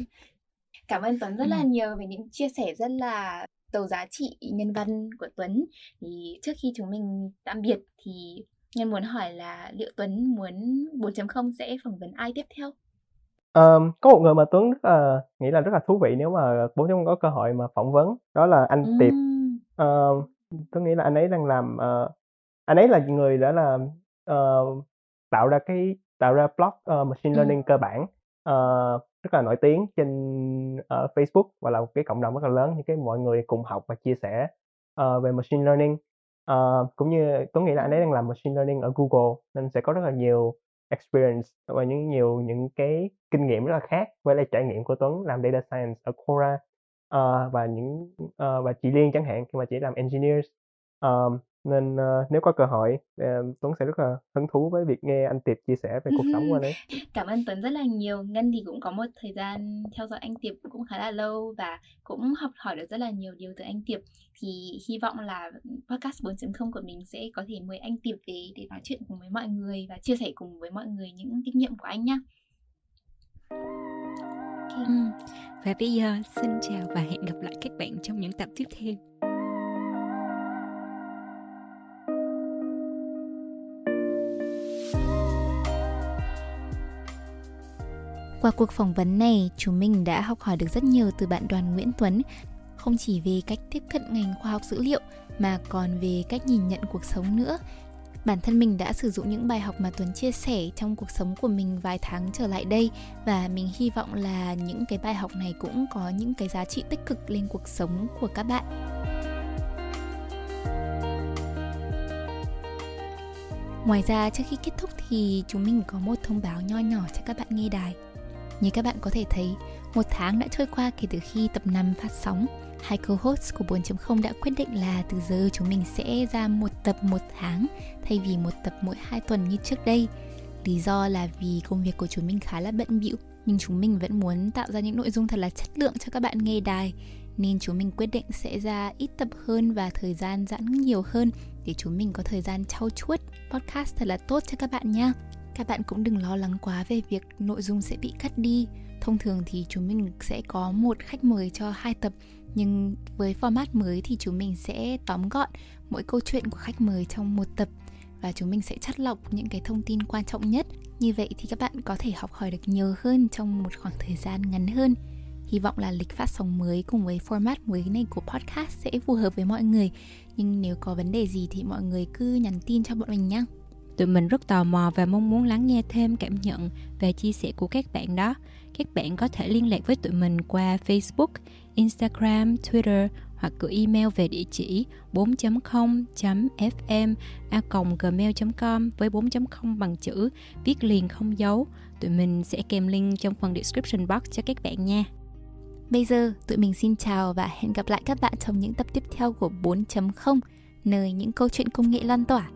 Cảm ơn Tuấn rất là nhiều về những chia sẻ rất là giàu giá trị nhân văn của Tuấn. Thì trước khi chúng mình tạm biệt thì Nhân muốn hỏi là liệu Tuấn muốn 4.0 sẽ phỏng vấn ai tiếp theo? Um, có một người mà Tuấn rất là nghĩ là rất là thú vị nếu mà 4.0 có cơ hội mà phỏng vấn đó là anh Ừm. Tiệp. Uh, tôi nghĩ là anh ấy đang làm uh, anh ấy là người đã là uh, tạo ra cái tạo ra blog uh, machine Ừm. learning cơ bản uh, rất là nổi tiếng trên uh, Facebook và là một cái cộng đồng rất là lớn những cái mọi người cùng học và chia sẻ uh, về machine learning Ờ, cũng như Tuấn nghĩ là anh ấy đang làm machine learning ở Google nên sẽ có rất là nhiều experience và những nhiều những cái kinh nghiệm rất là khác với lại trải nghiệm của Tuấn làm data science ở Quora uh, và những uh, và chị Liên chẳng hạn khi mà chị làm engineers um, nên uh, nếu có cơ hội uh, Tuấn sẽ rất là hứng thú với việc nghe anh Tiệp chia sẻ về cuộc sống của anh ấy. Cảm ơn Tuấn rất là nhiều. Ngân thì cũng có một thời gian theo dõi anh Tiệp cũng khá là lâu và cũng học hỏi được rất là nhiều điều từ anh Tiệp. Thì hy vọng là podcast 4.0 của mình sẽ có thể mời anh Tiệp về để nói chuyện cùng với mọi người và chia sẻ cùng với mọi người những kinh nghiệm của anh nhé. Ừ. Và bây giờ xin chào và hẹn gặp lại các bạn trong những tập tiếp theo. Qua cuộc phỏng vấn này, chúng mình đã học hỏi được rất nhiều từ bạn Đoàn Nguyễn Tuấn, không chỉ về cách tiếp cận ngành khoa học dữ liệu mà còn về cách nhìn nhận cuộc sống nữa. Bản thân mình đã sử dụng những bài học mà Tuấn chia sẻ trong cuộc sống của mình vài tháng trở lại đây và mình hy vọng là những cái bài học này cũng có những cái giá trị tích cực lên cuộc sống của các bạn. Ngoài ra trước khi kết thúc thì chúng mình có một thông báo nho nhỏ cho các bạn nghe đài. Như các bạn có thể thấy, một tháng đã trôi qua kể từ khi tập 5 phát sóng. Hai co-host của 4.0 đã quyết định là từ giờ chúng mình sẽ ra một tập một tháng thay vì một tập mỗi hai tuần như trước đây. Lý do là vì công việc của chúng mình khá là bận bịu, nhưng chúng mình vẫn muốn tạo ra những nội dung thật là chất lượng cho các bạn nghe đài, nên chúng mình quyết định sẽ ra ít tập hơn và thời gian giãn nhiều hơn để chúng mình có thời gian trau chuốt podcast thật là tốt cho các bạn nha các bạn cũng đừng lo lắng quá về việc nội dung sẽ bị cắt đi thông thường thì chúng mình sẽ có một khách mời cho hai tập, nhưng với format mới thì chúng mình sẽ tóm gọn mỗi câu chuyện của khách mời trong một tập và chúng mình sẽ chắt lọc những cái thông tin quan trọng nhất. Như vậy thì các bạn có thể học hỏi được nhiều hơn trong một khoảng thời gian ngắn hơn. Hy vọng là lịch phát sóng mới cùng với format mới này của podcast sẽ phù hợp với mọi người. Nhưng nếu có vấn đề gì thì mọi người cứ nhắn tin cho bọn mình nhé Tụi mình rất tò mò và mong muốn lắng nghe thêm cảm nhận và chia sẻ của các bạn đó. Các bạn có thể liên lạc với tụi mình qua Facebook, Instagram, Twitter hoặc gửi email về địa chỉ 4.0.fm a gmail.com với 4.0 bằng chữ viết liền không dấu. Tụi mình sẽ kèm link trong phần description box cho các bạn nha. Bây giờ, tụi mình xin chào và hẹn gặp lại các bạn trong những tập tiếp theo của 4.0 nơi những câu chuyện công nghệ lan tỏa